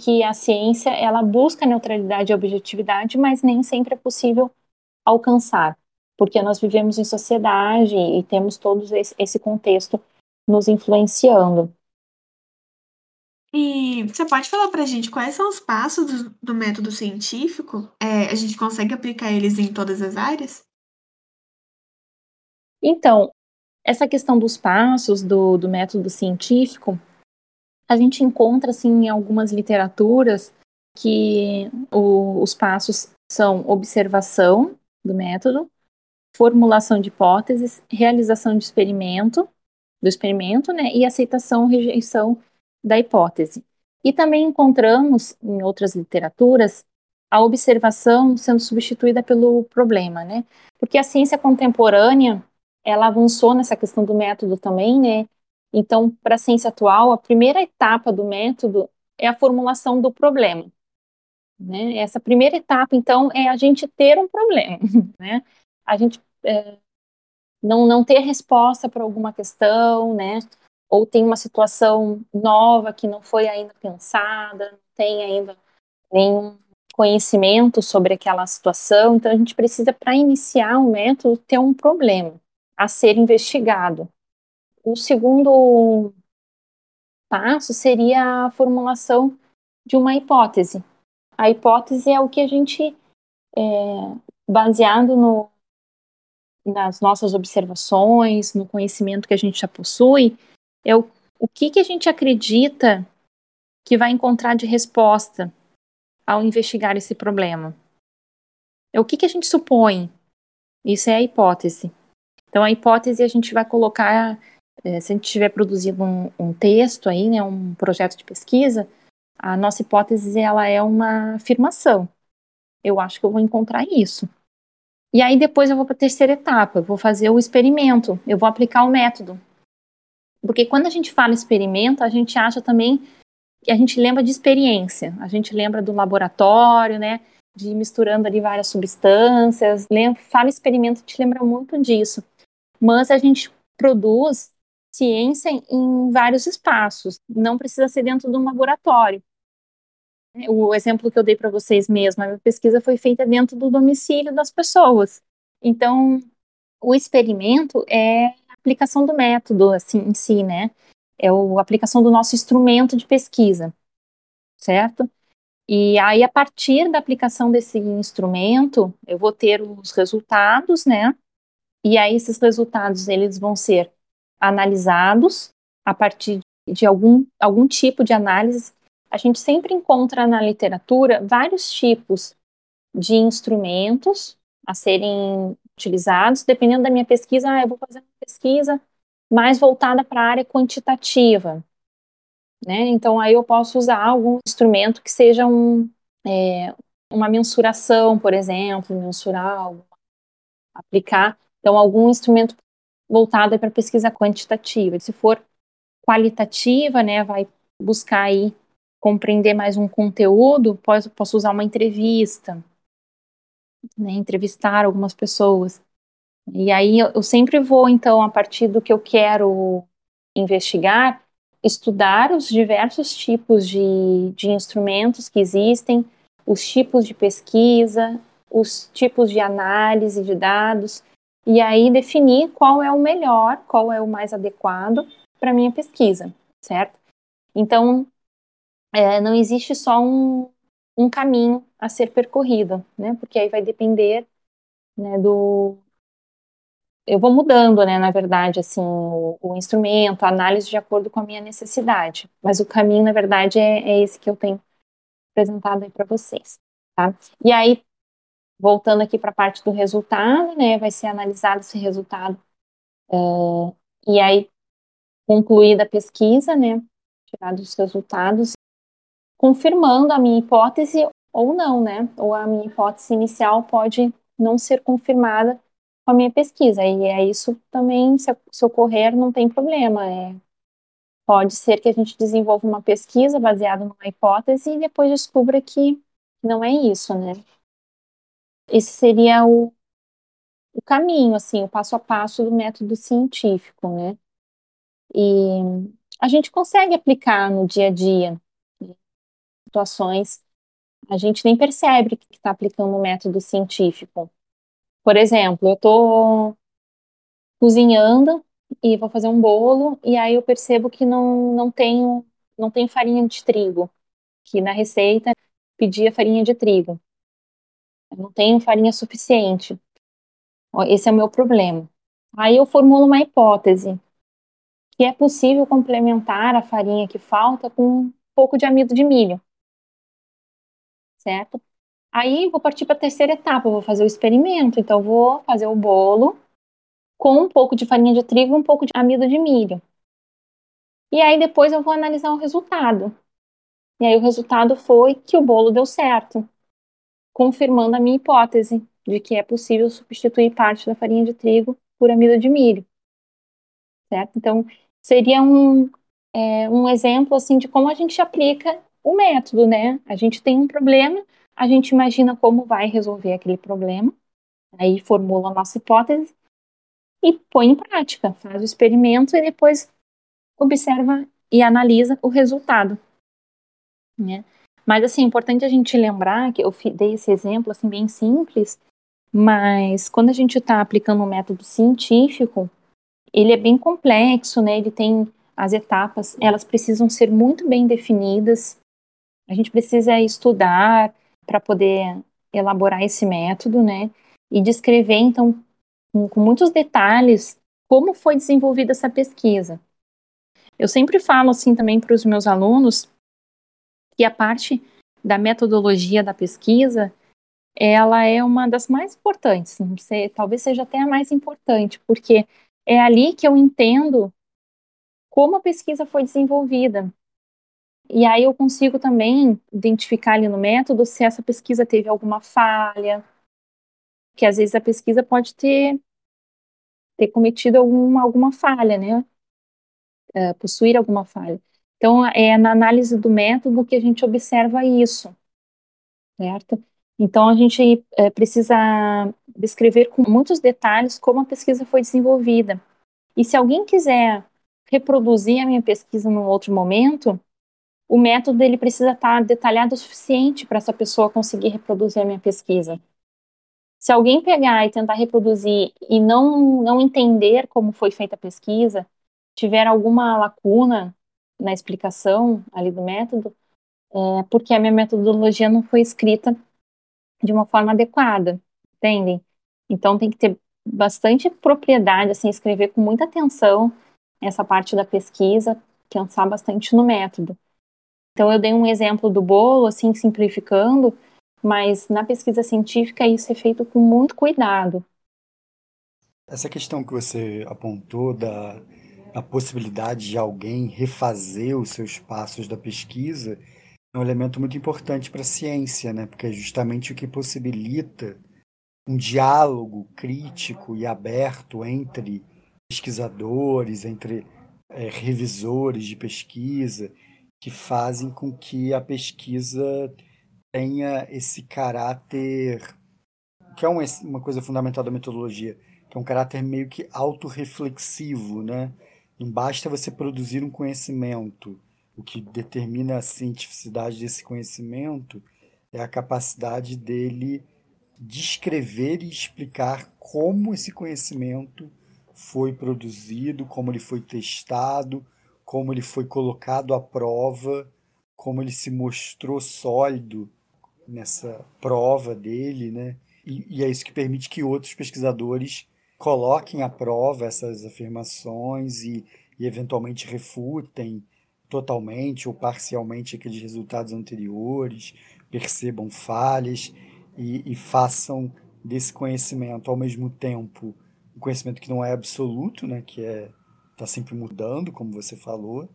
que a ciência ela busca neutralidade e objetividade, mas nem sempre é possível alcançar, porque nós vivemos em sociedade e temos todo esse contexto nos influenciando. E você pode falar para a gente quais são os passos do, do método científico? É, a gente consegue aplicar eles em todas as áreas? Então, essa questão dos passos do, do método científico, a gente encontra assim em algumas literaturas que o, os passos são observação do método, formulação de hipóteses, realização de experimento, do experimento, né, e aceitação ou rejeição da hipótese. E também encontramos em outras literaturas a observação sendo substituída pelo problema, né? Porque a ciência contemporânea, ela avançou nessa questão do método também, né? Então, para a ciência atual, a primeira etapa do método é a formulação do problema. Né? Essa primeira etapa, então, é a gente ter um problema, né? A gente é, não, não ter resposta para alguma questão, né? Ou tem uma situação nova que não foi ainda pensada, não tem ainda nenhum conhecimento sobre aquela situação, então a gente precisa, para iniciar o método, ter um problema a ser investigado. O segundo passo seria a formulação de uma hipótese. A hipótese é o que a gente, é, baseado no, nas nossas observações, no conhecimento que a gente já possui, é o, o que, que a gente acredita que vai encontrar de resposta ao investigar esse problema. É o que, que a gente supõe. Isso é a hipótese. Então, a hipótese a gente vai colocar é, se a gente estiver produzindo um, um, texto aí, né, um projeto de pesquisa, a nossa hipótese ela é uma afirmação. Eu acho que eu vou encontrar isso. E aí depois eu vou para a terceira etapa, eu vou fazer o experimento, eu vou aplicar o método. Porque quando a gente fala experimento, a gente acha também que a gente lembra de experiência, a gente lembra do laboratório, né? De misturando ali várias substâncias. Lembra, fala experimento, te lembra muito disso. Mas a gente produz ciência em vários espaços, não precisa ser dentro de um laboratório. O exemplo que eu dei para vocês mesmo, a minha pesquisa foi feita dentro do domicílio das pessoas. Então, o experimento é aplicação do método assim em si, né? É a aplicação do nosso instrumento de pesquisa, certo? E aí, a partir da aplicação desse instrumento, eu vou ter os resultados, né? E aí, esses resultados, eles vão ser analisados a partir de algum, algum tipo de análise a gente sempre encontra na literatura vários tipos de instrumentos a serem utilizados, dependendo da minha pesquisa, ah, eu vou fazer uma pesquisa mais voltada para a área quantitativa, né? Então aí eu posso usar algum instrumento que seja um, é, uma mensuração, por exemplo, mensurar algo, aplicar, então algum instrumento voltado para pesquisa quantitativa. Se for qualitativa, né, vai buscar aí compreender mais um conteúdo, posso, posso usar uma entrevista, né, entrevistar algumas pessoas. E aí eu, sempre vou, então, a partir do que eu quero investigar, estudar os diversos tipos de, de instrumentos que existem, os tipos de pesquisa, os tipos de análise de dados, e aí definir qual é o melhor, qual é o mais adequado para minha pesquisa, certo? Então, é, não existe só um, um caminho a ser percorrido, né? Porque aí vai depender né, do. Eu vou mudando, né, na verdade, assim, o, o, instrumento, a análise de acordo com a minha necessidade. Mas o caminho, na verdade, é, é esse que eu tenho apresentado aí para vocês, tá? E aí, voltando aqui para a parte do resultado, né, vai ser analisado esse resultado. É, e aí, concluída a pesquisa, né, tirados os resultados, confirmando a minha hipótese ou não, né? Ou a minha hipótese inicial pode não ser confirmada com a minha pesquisa. E é isso também, se, se ocorrer, não tem problema. É, pode ser que a gente desenvolva uma pesquisa baseada numa hipótese e depois descubra que não é isso, né? Esse seria o, o caminho, assim, o passo a passo do método científico, né? E a gente consegue aplicar no dia a dia situações, a gente nem percebe que está aplicando um método científico. Por exemplo, eu estou cozinhando e vou fazer um bolo e aí eu percebo que não, não tenho não tenho farinha de trigo, que na receita pedia farinha de trigo. Eu não tenho farinha suficiente. Esse é o meu problema. Aí eu formulo uma hipótese que é possível complementar a farinha que falta com um pouco de amido de milho certo? Aí vou partir para a terceira etapa, vou fazer o experimento. Então vou fazer o bolo com um pouco de farinha de trigo um pouco de amido de milho. E aí depois eu vou analisar o resultado. E aí o resultado foi que o bolo deu certo, confirmando a minha hipótese de que é possível substituir parte da farinha de trigo por amido de milho. Certo? Então seria um, é, um exemplo assim de como a gente aplica o método, né? A gente tem um problema, a gente imagina como vai resolver aquele problema, aí formula a nossa hipótese e põe em prática, faz o experimento e depois observa e analisa o resultado, né? Mas assim, é importante a gente lembrar que eu dei esse exemplo assim bem simples, mas quando a gente está aplicando um método científico, ele é bem complexo, né? Ele tem as etapas, elas precisam ser muito bem definidas, a gente precisa estudar para poder elaborar esse método, né? E descrever, então, com, muitos detalhes, como foi desenvolvida essa pesquisa. Eu sempre falo assim também para os meus alunos que a parte da metodologia da pesquisa ela é uma das mais importantes, sei, talvez seja até a mais importante, porque é ali que eu entendo como a pesquisa foi desenvolvida, e aí eu consigo também identificar ali no método se essa pesquisa teve alguma falha, que às vezes a pesquisa pode ter, ter cometido alguma, alguma falha, né? uh, possuir alguma falha. Então, é na análise do método que a gente observa isso, certo? Então, a gente é, precisa descrever com muitos detalhes como a pesquisa foi desenvolvida. E se alguém quiser reproduzir a minha pesquisa num outro momento, o método ele precisa estar detalhado o suficiente para essa pessoa conseguir reproduzir a minha pesquisa. Se alguém pegar e tentar reproduzir e não, não entender como foi feita a pesquisa, tiver alguma lacuna na explicação ali do método, é porque a minha metodologia não foi escrita de uma forma adequada, entendem? Então tem que ter bastante propriedade, assim, escrever com muita atenção essa parte da pesquisa, pensar bastante no método. Então eu dei um exemplo do bolo, assim, simplificando, mas na pesquisa científica isso é feito com muito cuidado. Essa questão que você apontou da a possibilidade de alguém refazer os seus passos da pesquisa é um elemento muito importante para a ciência, né? porque é justamente o que possibilita um diálogo crítico e aberto entre pesquisadores, entre é, revisores de pesquisa, que fazem com que a pesquisa tenha esse caráter, que é uma coisa fundamental da metodologia, que é um caráter meio que autorreflexivo, né? Não basta você produzir um conhecimento. O que determina a cientificidade desse conhecimento é a capacidade dele descrever e explicar como esse conhecimento foi produzido, como ele foi testado, como ele foi colocado à prova, como ele se mostrou sólido nessa prova dele, né? E, e é isso que permite que outros pesquisadores coloquem à prova essas afirmações e, e eventualmente refutem totalmente ou parcialmente aqueles resultados anteriores, percebam falhas e, e façam desse conhecimento ao mesmo tempo um conhecimento que não é absoluto, né, que é está sempre mudando, como você falou,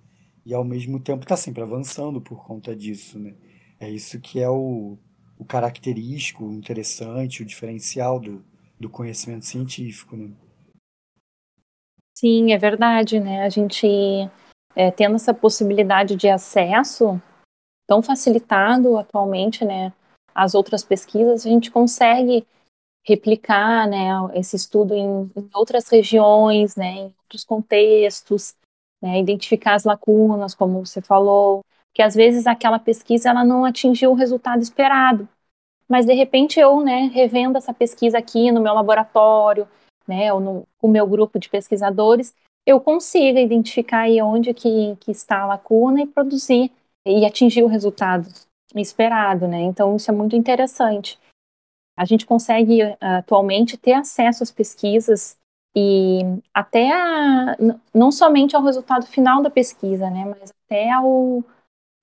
e ao mesmo tempo está sempre avançando por conta disso, né? É isso que é o, o característico, o interessante, o diferencial do, do conhecimento científico, né? Sim, é verdade, né? A gente é, tendo essa possibilidade de acesso tão facilitado atualmente, né, às outras pesquisas, a gente consegue replicar, né, esse estudo em, em outras regiões, né, em outros contextos, né, identificar as lacunas, como você falou, que às vezes aquela pesquisa ela não atingiu o resultado esperado, mas de repente eu, né, revendo essa pesquisa aqui no meu laboratório, né, ou no, com o meu grupo de pesquisadores, eu consiga identificar aí onde que, que está a lacuna e produzir e atingir o resultado esperado, né? Então isso é muito interessante. A gente consegue atualmente ter acesso às pesquisas e até a, não somente ao resultado final da pesquisa, né, mas até ao,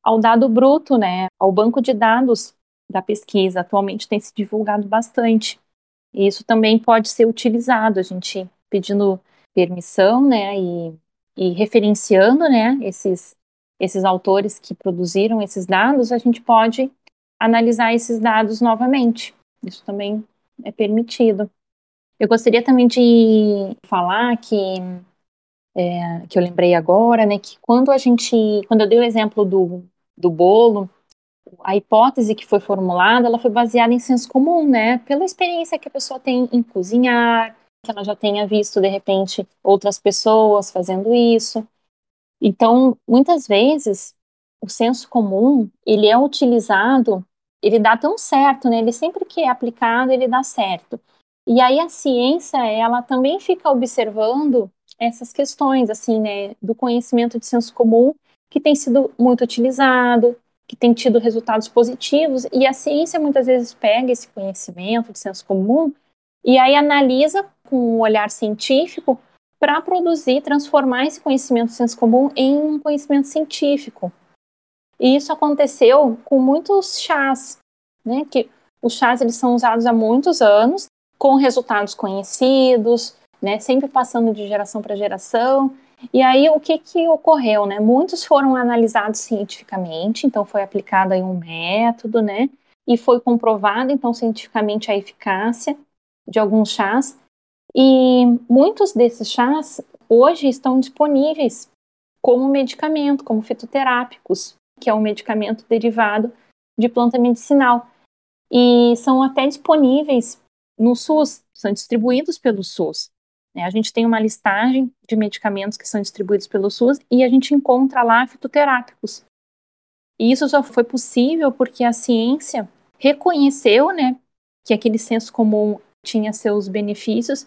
ao dado bruto, né, ao banco de dados da pesquisa. Atualmente tem se divulgado bastante. E isso também pode ser utilizado, a gente pedindo permissão, né, e, e referenciando, né, esses, esses autores que produziram esses dados, a gente pode analisar esses dados novamente. Isso também é permitido. Eu gostaria também de falar que é, que eu lembrei agora, né, que quando a gente, quando eu dei o exemplo do, do bolo, a hipótese que foi formulada, ela foi baseada em senso comum, né? Pela experiência que a pessoa tem em cozinhar, que ela já tenha visto de repente outras pessoas fazendo isso. Então, muitas vezes o senso comum, ele é utilizado, ele dá tão certo, né? Ele sempre que é aplicado, ele dá certo. E aí a ciência, ela também fica observando essas questões assim, né, do conhecimento de senso comum que tem sido muito utilizado, que tem tido resultados positivos, e a ciência muitas vezes pega esse conhecimento de senso comum e aí analisa com um olhar científico para produzir, transformar esse conhecimento de senso comum em um conhecimento científico. E isso aconteceu com muitos chás, né, que os chás eles são usados há muitos anos, com resultados conhecidos, né, sempre passando de geração para geração, e aí o que que ocorreu, né? Muitos foram analisados cientificamente, então foi aplicado aí um método, né? E foi comprovado então cientificamente a eficácia de alguns chás. E muitos desses chás hoje estão disponíveis como medicamento, como fitoterápicos, que é um medicamento derivado de planta medicinal. E são até disponíveis no SUS, são distribuídos pelo SUS. Né? A gente tem uma listagem de medicamentos que são distribuídos pelo SUS e a gente encontra lá fitoterápicos. E isso só foi possível porque a ciência reconheceu né, que aquele senso comum tinha seus benefícios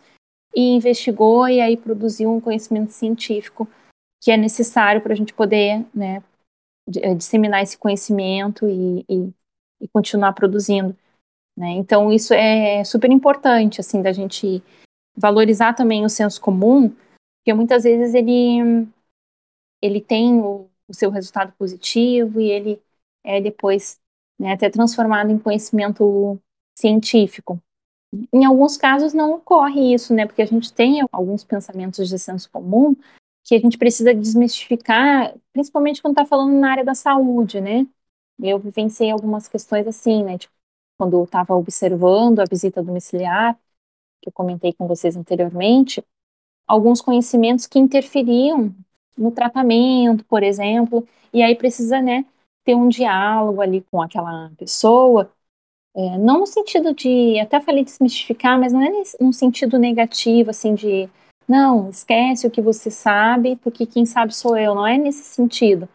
e investigou e aí produziu um conhecimento científico que é necessário para a gente poder né, disseminar esse conhecimento e, e, e continuar produzindo. Né? Então isso é super importante assim da gente valorizar também o senso comum, porque muitas vezes ele ele tem o, o seu resultado positivo e ele é depois né, até transformado em conhecimento científico. Em alguns casos não ocorre isso, né, porque a gente tem alguns pensamentos de senso comum que a gente precisa desmistificar, principalmente quando está falando na área da saúde, né. Eu vivenciei algumas questões assim, né, tipo, quando eu estava observando a visita domiciliar, que eu comentei com vocês anteriormente, alguns conhecimentos que interferiam no tratamento, por exemplo, e aí precisa, né, ter um diálogo ali com aquela pessoa, é, não no sentido de, até falei desmistificar, mas não é num sentido negativo, assim, de, não, esquece o que você sabe, porque quem sabe sou eu, não é nesse sentido.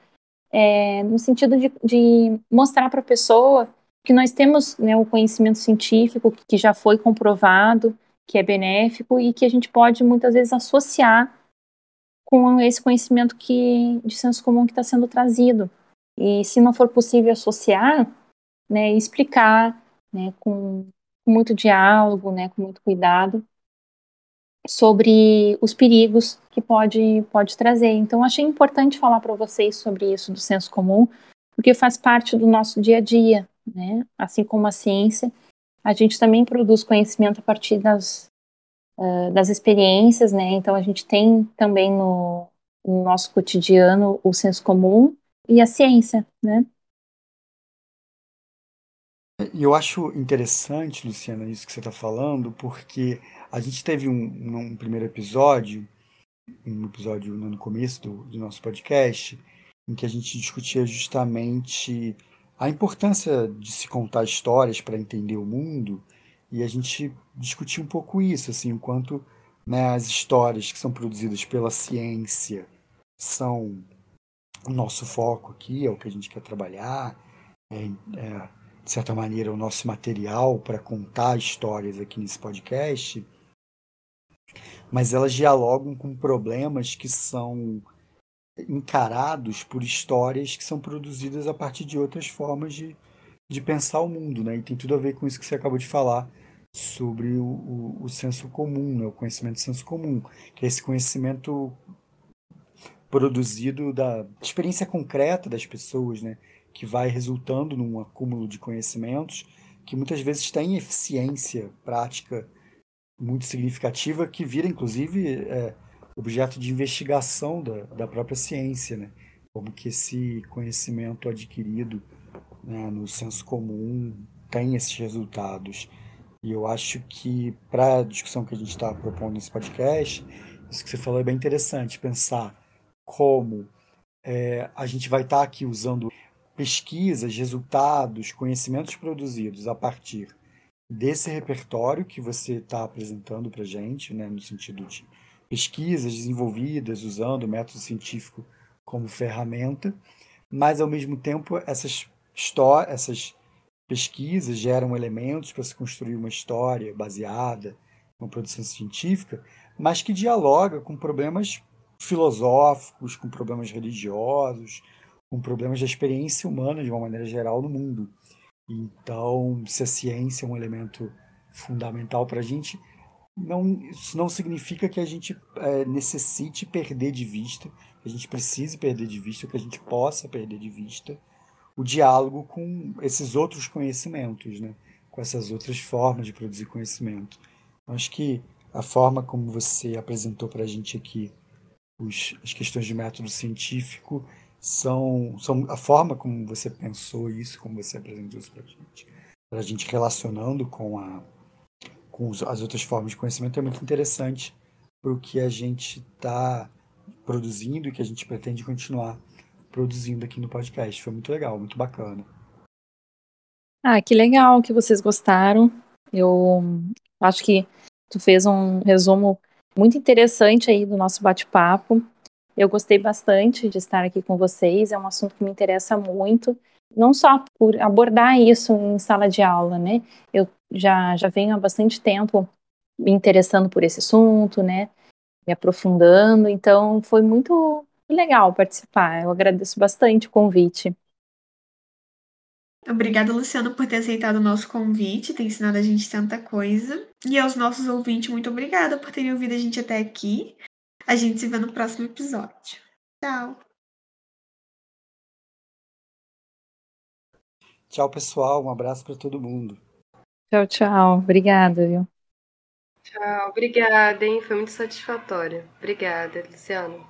É, no sentido de, de mostrar para a pessoa que nós temos né, o conhecimento científico que já foi comprovado, que é benéfico e que a gente pode muitas vezes associar com esse conhecimento que de senso comum que está sendo trazido. E se não for possível associar, né, explicar, né, com, muito diálogo, né, com muito cuidado, sobre os perigos que pode, pode trazer. Então, achei importante falar para vocês sobre isso do senso comum, porque faz parte do nosso dia a dia, né? Assim como a ciência, a gente também produz conhecimento a partir das, uh, das experiências, né? Então a gente tem também no, no nosso cotidiano o senso comum e a ciência, né? Eu acho interessante, Luciana, isso que você está falando, porque a gente teve um, um, primeiro episódio, um episódio no começo do, do nosso podcast, em que a gente discutia justamente a importância de se contar histórias para entender o mundo e a gente discutiu um pouco isso, assim, enquanto né, as histórias que são produzidas pela ciência são o nosso foco aqui, é o que a gente quer trabalhar, é, é de certa maneira o nosso material para contar histórias aqui nesse podcast, mas elas dialogam com problemas que são encarados por histórias que são produzidas a partir de outras formas de, de pensar o mundo, né? E tem tudo a ver com isso que você acabou de falar sobre o, o, o senso comum, né? o conhecimento do senso comum, que é esse conhecimento produzido da experiência concreta das pessoas, né? Que vai resultando num acúmulo de conhecimentos que muitas vezes tem eficiência prática muito significativa que vira, inclusive, é, objeto de investigação da, da própria ciência, né? Como que esse conhecimento adquirido né, no senso comum tem esses resultados. E eu acho que, para a discussão que a gente está propondo nesse podcast, isso que você falou é bem interessante, pensar como é, a gente vai estar tá aqui usando pesquisas, resultados, conhecimentos produzidos a partir desse repertório que você está apresentando para gente, né, no sentido de pesquisas desenvolvidas usando o método científico como ferramenta, mas ao mesmo tempo essas histórias, essas pesquisas geram elementos para se construir uma história baseada uma produção científica, mas que dialoga com problemas filosóficos, com problemas religiosos, com problemas da experiência humana de uma maneira geral no mundo. Então, se a ciência é um elemento fundamental para a gente, não, isso não significa que a gente é, necessite perder de vista, que a gente precise perder de vista, que a gente possa perder de vista o diálogo com esses outros conhecimentos, né? com essas outras formas de produzir conhecimento. Acho que a forma como você apresentou para a gente aqui os, as questões de método científico são, são a forma como você pensou isso, como você apresentou isso para a gente, para a gente relacionando com a, com as outras formas de conhecimento é muito interessante para o que a gente está produzindo e que a gente pretende continuar produzindo aqui no podcast. Foi muito legal, muito bacana. Ah, que legal que vocês gostaram. Eu acho que tu fez um resumo muito interessante aí do nosso bate-papo. Eu gostei bastante de estar aqui com vocês, é um assunto que me interessa muito, não só por abordar isso em sala de aula, né? Eu já, já venho há bastante tempo me interessando por esse assunto, né? Me aprofundando, então foi muito legal participar. Eu agradeço bastante o convite. Obrigada, Luciano, por ter aceitado o nosso convite, ter ensinado a gente tanta coisa. E aos nossos ouvintes, muito obrigada por terem ouvido a gente até aqui. A gente se vê no próximo episódio. Tchau. Tchau, pessoal. Um abraço para todo mundo. Tchau, tchau. Obrigada, viu? Tchau, obrigada, hein? Foi muito satisfatório. Obrigada, Luciano.